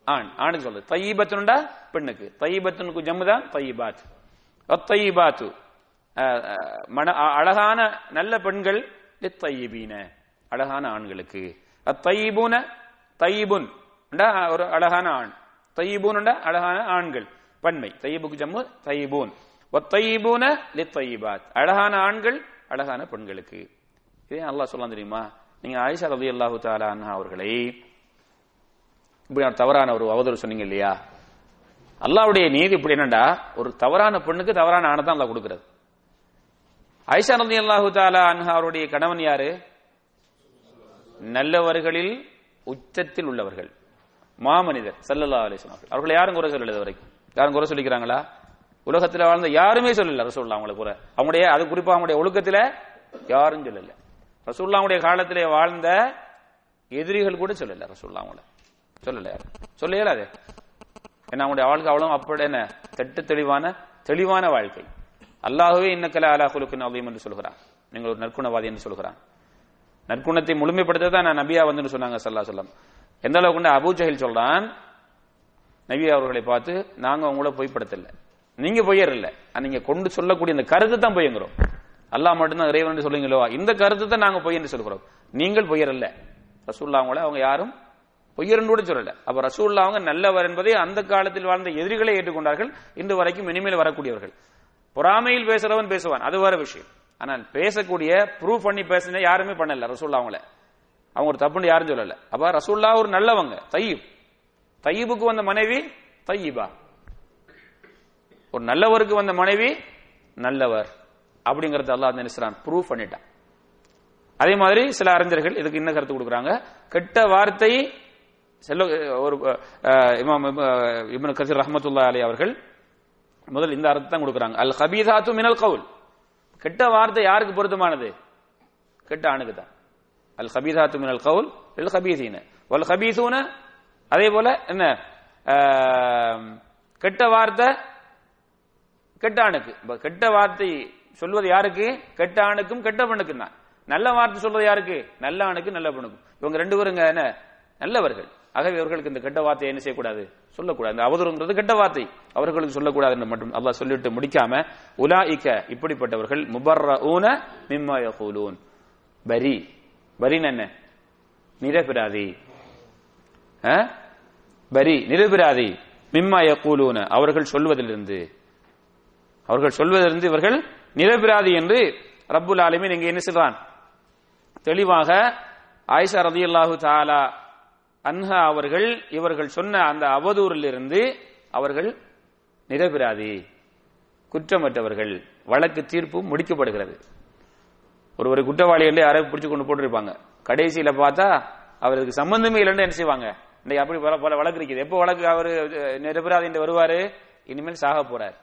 ஆண். ஆணுக்கு சொல்லுது தையிபத்துனுண்டா பெண்ணுக்கு. தையிபத்துனுக்கு ஜம்மு தான் தையீபாத். தையீபாத்து. மன அ- அழகான நல்ல பெண்கள் லித்தையீன அழகான ஆண்களுக்கு. அத்தையிபூன தைபுன் ஒரு அழகான ஆண். தையிபூன்டா அழகான ஆண்கள். பன்மை தையிபுக்கு ஜம்மு தைபூன் ஒத்தையிபூன லித்தைபாத் அழகான ஆண்கள் அழகான பெண்களுக்கு. இதே அல்லாஹ் சொல்லலாம் தெரியுமா? நீங்க ஆயிஷா ரவி அல்லாஹு தாலா அண்ணா அவர்களை இப்படி தவறான ஒரு அவதூறு சொன்னீங்க இல்லையா? அல்லாவுடைய நீதி இப்படி என்னடா ஒரு தவறான பெண்ணுக்கு தவறான ஆணை தான் அல்லாஹ் கொடுக்கிறது. ஐஷா நதி அல்லாஹு தாலா அன்ஹாருடைய கணவன் யாரு? நல்லவர்களில் உச்சத்தில் உள்ளவர்கள். மாமனிதர் சல்லல்லா அலிஸ்லாம் அவர்கள். அவர்களை யாரும் குறை சொல்லல வரைக்கும் யாரும் குறை சொல்லிக்கிறாங்களா? உலகத்துல வாழ்ந்த யாருமே சொல்லல ரசூல்லா அவங்களை குறை. அவங்களுடைய அது குறிப்பா அவங்களுடைய ஒழுக்கத்துல யாரும் சொல்லல. ரசூல்லா அவங்களுடைய காலத்திலே வாழ்ந்த எதிரிகள் கூட சொல்லல ரசூல்லா அவங்கள. சொல்லல யாரும். சொல்ல இயலாது. ஏன்னா அவங்களுடைய வாழ்க்கை அவ்வளவு அப்படி என்ன? தெட்டு தெளிவான தெளிவான வாழ்க்கை. அல்லாஹுவே இன்னக்கல அலா குலுக்கு அதையும் என்று சொல்கிறான். நீங்கள் ஒரு நற்குணவாதி என்று சொல்கிறான். நற்குணத்தை முழுமைப்படுத்த தான் நான் நபியா வந்து சொன்னாங்க சல்லா சொல்லம் எந்த அளவுக்கு அபூ ஜஹில் சொல்றான் நபி அவர்களை பார்த்து நாங்க உங்களை பொய்ப்படுத்தல. நீங்க பொய்யர் இல்ல நீங்க கொண்டு சொல்லக்கூடிய இந்த கருத்து தான் பொய்யுங்கிறோம். அல்லாஹ் மட்டும்தான் இறைவன் சொல்லுங்களோ இந்த கருத்து தான் நாங்க பொய் என்று சொல்கிறோம். நீங்கள் பொய்யர் இல்ல ரசூல்லா அவங்கள அவங்க யாரும் பொய்யர்னு கூட சொல்லல. அப்ப ரசூல்லா அவங்க நல்லவர் என்பதை அந்த காலத்தில் வாழ்ந்த எதிரிகளை ஏற்றுக்கொண்டார்கள். இன்று வரைக்கும் இனிமேல் வரக்கூடியவர்கள். பொறாமையில் பேசுறவன் பேசுவான். அது வேற விஷயம். ஆனால் பேசக்கூடிய ப்ரூவ் பண்ணி பேசின யாருமே பண்ணல ரசூல்லா அவங்கள. அவங்க ஒரு தப்புன்னு யாரும் சொல்லல. அப்ப ரசூல்லா ஒரு நல்லவங்க தையீப். தையீபுக்கு வந்த மனைவி தையீபா. ஒரு நல்லவருக்கு வந்த மனைவி நல்லவர். அப்படிங்கறது அல்லாஹ் நினைச்சான் ப்ரூவ் பண்ணிட்டான். அதே மாதிரி சில அறிஞர்கள் இதுக்கு என்ன கருத்து கொடுக்குறாங்க. கெட்ட வார்த்தை செல்ல ஒரு இமாம் இப்னு கசீர் ரஹமத்துல்லா அலி அவர்கள் முதல் இந்த அர்த்தம் தான் கொடுக்குறாங்க. அல் ஹபீதாத்து மினல் கவுல். கெட்ட வார்த்தை யாருக்கு பொருத்தமானது? கெட்ட ஆணுக்கு தான். அல் ஹபீதாத்து மினல் கவுல் இல் ஹபீசீன வல் ஹபீசூன அதே போல என்ன? கெட்ட வார்த்தை கெட்ட ஆணுக்கு. கெட்ட வார்த்தை சொல்வது யாருக்கு? கெட்ட ஆணுக்கும் கெட்ட பெண்ணுக்கும் தான். நல்ல வார்த்தை சொல்வது யாருக்கு? நல்ல ஆணுக்கு நல்ல பெண்ணுக்கும். இவங்க ரெண்டு பேருங்க என்ன? நல்லவர்கள். ஆகவே இவர்களுக்கு இந்த கெட்ட வார்த்தையை என்ன செய்யக்கூடாது? சொல்லக்கூடாது. இந்த அவதூறுங்கிறது கெட்ட வார்த்தை. அவர்களுக்கு சொல்லக்கூடாது என்று மட்டும் அல்லாஹ் சொல்லிட்டு முடிக்காம இக்க இப்படிப்பட்டவர்கள் முபர்ர ஊன மிம்மா பரி பரின் என்ன? நிரபிராதி. ஆ? பரி நிரபிராதி. மிம்மா யகூலூன. அவர்கள் சொல்வதிலிருந்து. அவர்கள் சொல்வதிலிருந்து இவர்கள் நிரபிராதி என்று ரப்புல் ஆலமின் இங்கே என்ன செய்தான் தெளிவாக ஆயிஷா ரதியல்லாஹு தாலா அன்ஹா அவர்கள் இவர்கள் சொன்ன அந்த அவதூறிலிருந்து அவர்கள் நிரபிராதி குற்றமற்றவர்கள். வழக்கு தீர்ப்பு முடிக்கப்படுகிறது. ஒரு ஒரு குற்றவாளி வந்து யாரை பிடிச்சு கொண்டு போட்டிருப்பாங்க. கடைசியில பார்த்தா அவருக்கு சம்பந்தமே இல்லைன்னு என்ன செய்வாங்க? இன்னைக்கு அப்படி பல பல வழக்கு இருக்குது. எப்போ வழக்கு அவர் நிரபராதி என்று வருவாரு? இனிமேல் சாக போறார்.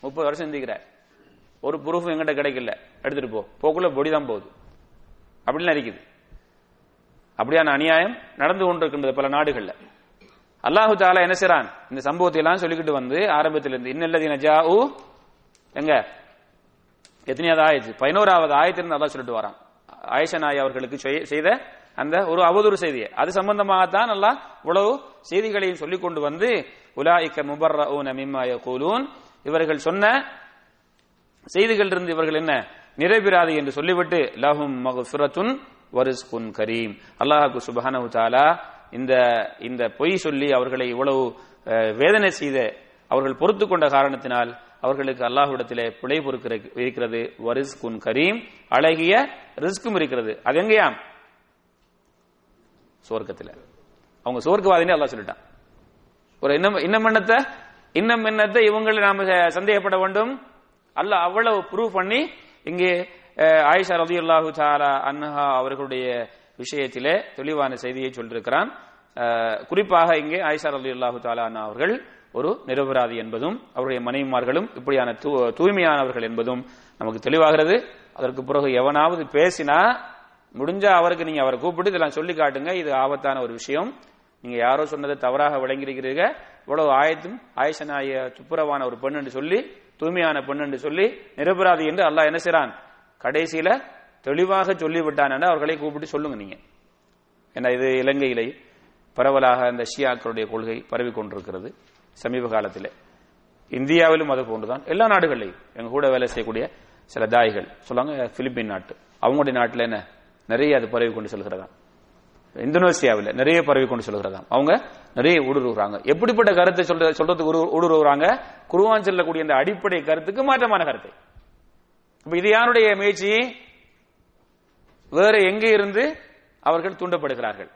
முப்பது வருஷம் சிந்திக்கிறார். ஒரு ப்ரூஃப் எங்கிட்ட கிடைக்கல. எடுத்துட்டு போ. போக்குள்ள பொடி தான் போகுது. அப்படின்னு இருக்குது அப்படியான அநியாயம் நடந்து கொண்டிருக்கின்றது பல நாடுகள்ல. அல்லாஹு தாலா என்ன செய்றான்? இந்த சம்பவத்தை எல்லாம் சொல்லிக்கிட்டு வந்து ஆரம்பத்திலிருந்து இன்னல்லதீன ஜாஉ எங்க? எத்தனையாவது ஆயிடுச்சு பதினோராவது ஆயத்திலிருந்து அதான் சொல்லிட்டு வரான். ஆயிஷா நாய் அவர்களுக்கு செய்- செய்த அந்த ஒரு அவதூறு செய்தியை. அது சம்பந்தமாகத்தான் நல்லா இவ்வளவு செய்திகளையும் சொல்லிக் கொண்டு வந்து உலாயிக்க முபர்ரஊன மிம்மா யகூலூன் இவர்கள் சொன்ன செய்திகள் இருந்து இவர்கள் என்ன? நிறைவேறாது என்று சொல்லிவிட்டு லஹும் மகுசுரத்துன் வரிஸ்குன் கரீம் அல்லாஹாக்கு சுபஹானு தாலா இந்த இந்த பொய் சொல்லி அவர்களை இவ்வளவு வேதனை செய்த அவர்கள் பொறுத்து கொண்ட காரணத்தினால் அவர்களுக்கு அல்லாஹ்விடத்திலே பிழை பொறுக்கிற இருக்கிறது. வரிஸ்குன் கரீம் அழகிய ரிஸ்கும் இருக்கிறது. அது எங்கேயாம்? சுவர்க்கத்தில் அவங்க சுவர்க்கவாதினே அல்லாஹ் சொல்லிட்டான். ஒரு இன்னம் இன்னம் எண்ணத்தை இன்னும் என்னத்தை? இவங்களை நாம சந்தேகப்பட வேண்டும். அல்ல அவ்வளவு ப்ரூவ் பண்ணி இங்கே ஆயிஷா ஆயிஷா ரலியல்லாஹு தாலா அன்ஹா அவர்களுடைய விஷயத்திலே தெளிவான செய்தியை சொல்லியிருக்கிறான் குறிப்பாக இங்கே ஆயிஷா ரலியல்லாஹு தாலா அண்ணா அவர்கள் ஒரு நிரபராதி என்பதும் அவருடைய மனைவிமார்களும் இப்படியான தூ- தூய்மையானவர்கள் என்பதும் நமக்கு தெளிவாகிறது. அதற்கு பிறகு எவனாவது பேசினா முடிஞ்சா அவருக்கு நீங்க அவரை கூப்பிட்டு இதெல்லாம் சொல்லி காட்டுங்க இது ஆபத்தான ஒரு விஷயம். நீங்க யாரோ சொன்னதை தவறாக விளங்கியிருக்கிறீங்க இவ்வளவு ஆயத்தும் ஆயிஷனாய துப்புரவான ஒரு பெண் என்று சொல்லி தூய்மையான பெண் என்று சொல்லி நிரபராதி என்று அல்லாஹ் என்ன செய்றான்? கடைசியில தெளிவாக சொல்லிவிட்டான் அவர்களை கூப்பிட்டு சொல்லுங்க நீங்க. ஏன்னா இது இலங்கையிலே பரவலாக அந்த ஷியாக்களுடைய கொள்கை பரவி கொண்டிருக்கிறது சமீப காலத்தில். இந்தியாவிலும் அது போன்றுதான். எல்லா நாடுகள்லையும் எங்க கூட வேலை செய்யக்கூடிய சில தாய்கள் சொல்லுவாங்க பிலிப்பின் நாட்டு. அவங்களுடைய நாட்டில் என்ன? நிறைய அது பரவி கொண்டு செல்கிறதா இந்தோனேசியாவில் நிறைய பரவி கொண்டு செல்கிறதாம். அவங்க நிறைய ஊடுருவுறாங்க. எப்படிப்பட்ட கருத்தை சொல்ற சொல்றதுக்கு ஊடுருவுறாங்க? குருவான் செல்லக்கூடிய அந்த அடிப்படை கருத்துக்கு மாற்றமான கருத்தை. இது யாருடைய முயற்சி? வேற எங்கே இருந்து அவர்கள் தூண்டப்படுகிறார்கள்?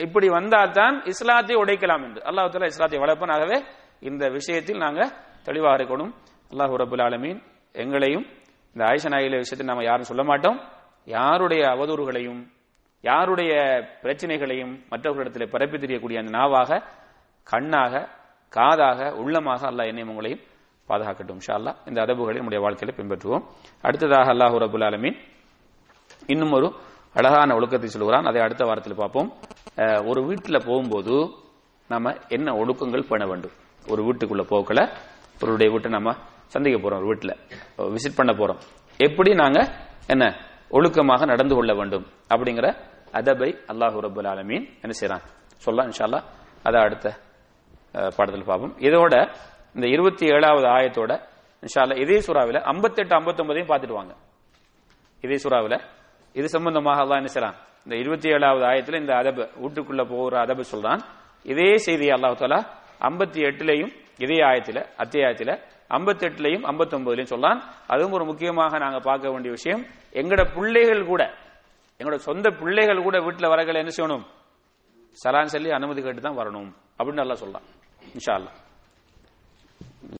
இப்படி வந்தால்தான் இஸ்லாத்தை உடைக்கலாம் என்று. அல்லாஹ் தாலா இஸ்லாத்தை வளர்ப்பனாகவே இந்த விஷயத்தில் நாங்க தெளிவாக இருக்கணும். அல்லாஹ் ரபுல் ஆலமீன் எங்களையும் இந்த ஆயிஷா நாயில விஷயத்தை நாம யாரும் சொல்ல மாட்டோம். யாருடைய அவதூறுகளையும் யாருடைய பிரச்சனைகளையும் மற்றவர்களிடத்தில் பரப்பி தெரியக்கூடிய அந்த நாவாக கண்ணாக காதாக உள்ளமாக அல்லாஹ் என்னையும் உங்களையும் பாதுகாக்கட்டும் இன்ஷா இந்த அதபுகளை நம்முடைய வாழ்க்கையில பின்பற்றுவோம். அடுத்ததாக அல்லாஹூ ரபுல் ஆலமீன் இன்னும் ஒரு அழகான ஒழுக்கத்தை சொல்கிறான் அதை அடுத்த வாரத்தில் பார்ப்போம். ஒரு வீட்டில் போகும்போது நம்ம என்ன ஒழுக்கங்கள் பண்ண வேண்டும்? ஒரு வீட்டுக்குள்ள போக்கல ஒருடைய வீட்டை நம்ம சந்திக்க போறோம் ஒரு வீட்டில். விசிட் பண்ண போறோம். எப்படி நாங்க என்ன ஒழுக்கமாக நடந்து கொள்ள வேண்டும் அப்படிங்கிற அதபை அல்லாஹு ரபுல் ஆலமீன் என்ன செய்யறான் சொல்லலாம் இன்ஷா அதை அடுத்த பாடத்தில் பார்ப்போம். இதோட இந்த இருபத்தி ஏழாவது ஆயத்தோட இன்ஷா அல்லாஹ் இதே சூறாவில் ஐம்பத்தெட்டு ஐம்பத்தொன்பதையும் பார்த்துட்டு வாங்க. இதே சுறாவில் இது சம்பந்தமாக அல்லாஹ் என்ன செய்யலாம் இந்த இருபத்தி ஏழாவது ஆயத்தில் இந்த அதப வீட்டுக்குள்ள போகிற அதப சொல்றான். இதே செய்தியை அல்லாஹ் தாலா ஐம்பத்தி எட்டுலையும் இதே ஆயத்தில் அத்தியாயத்தில் ஐம்பத்தி எட்டுலையும் ஐம்பத்தி ஒன்பதுலையும் சொல்றான். அதுவும் ஒரு முக்கியமாக நாங்கள் பார்க்க வேண்டிய விஷயம் எங்களோட பிள்ளைகள் கூட எங்களோட சொந்த பிள்ளைகள் கூட வீட்டில் வரகளை என்ன செய்யணும்? சலான் சொல்லி அனுமதி கேட்டு தான் வரணும் அப்படின்னு நல்லா சொல்லலாம் இன்ஷா அல்லாஹ்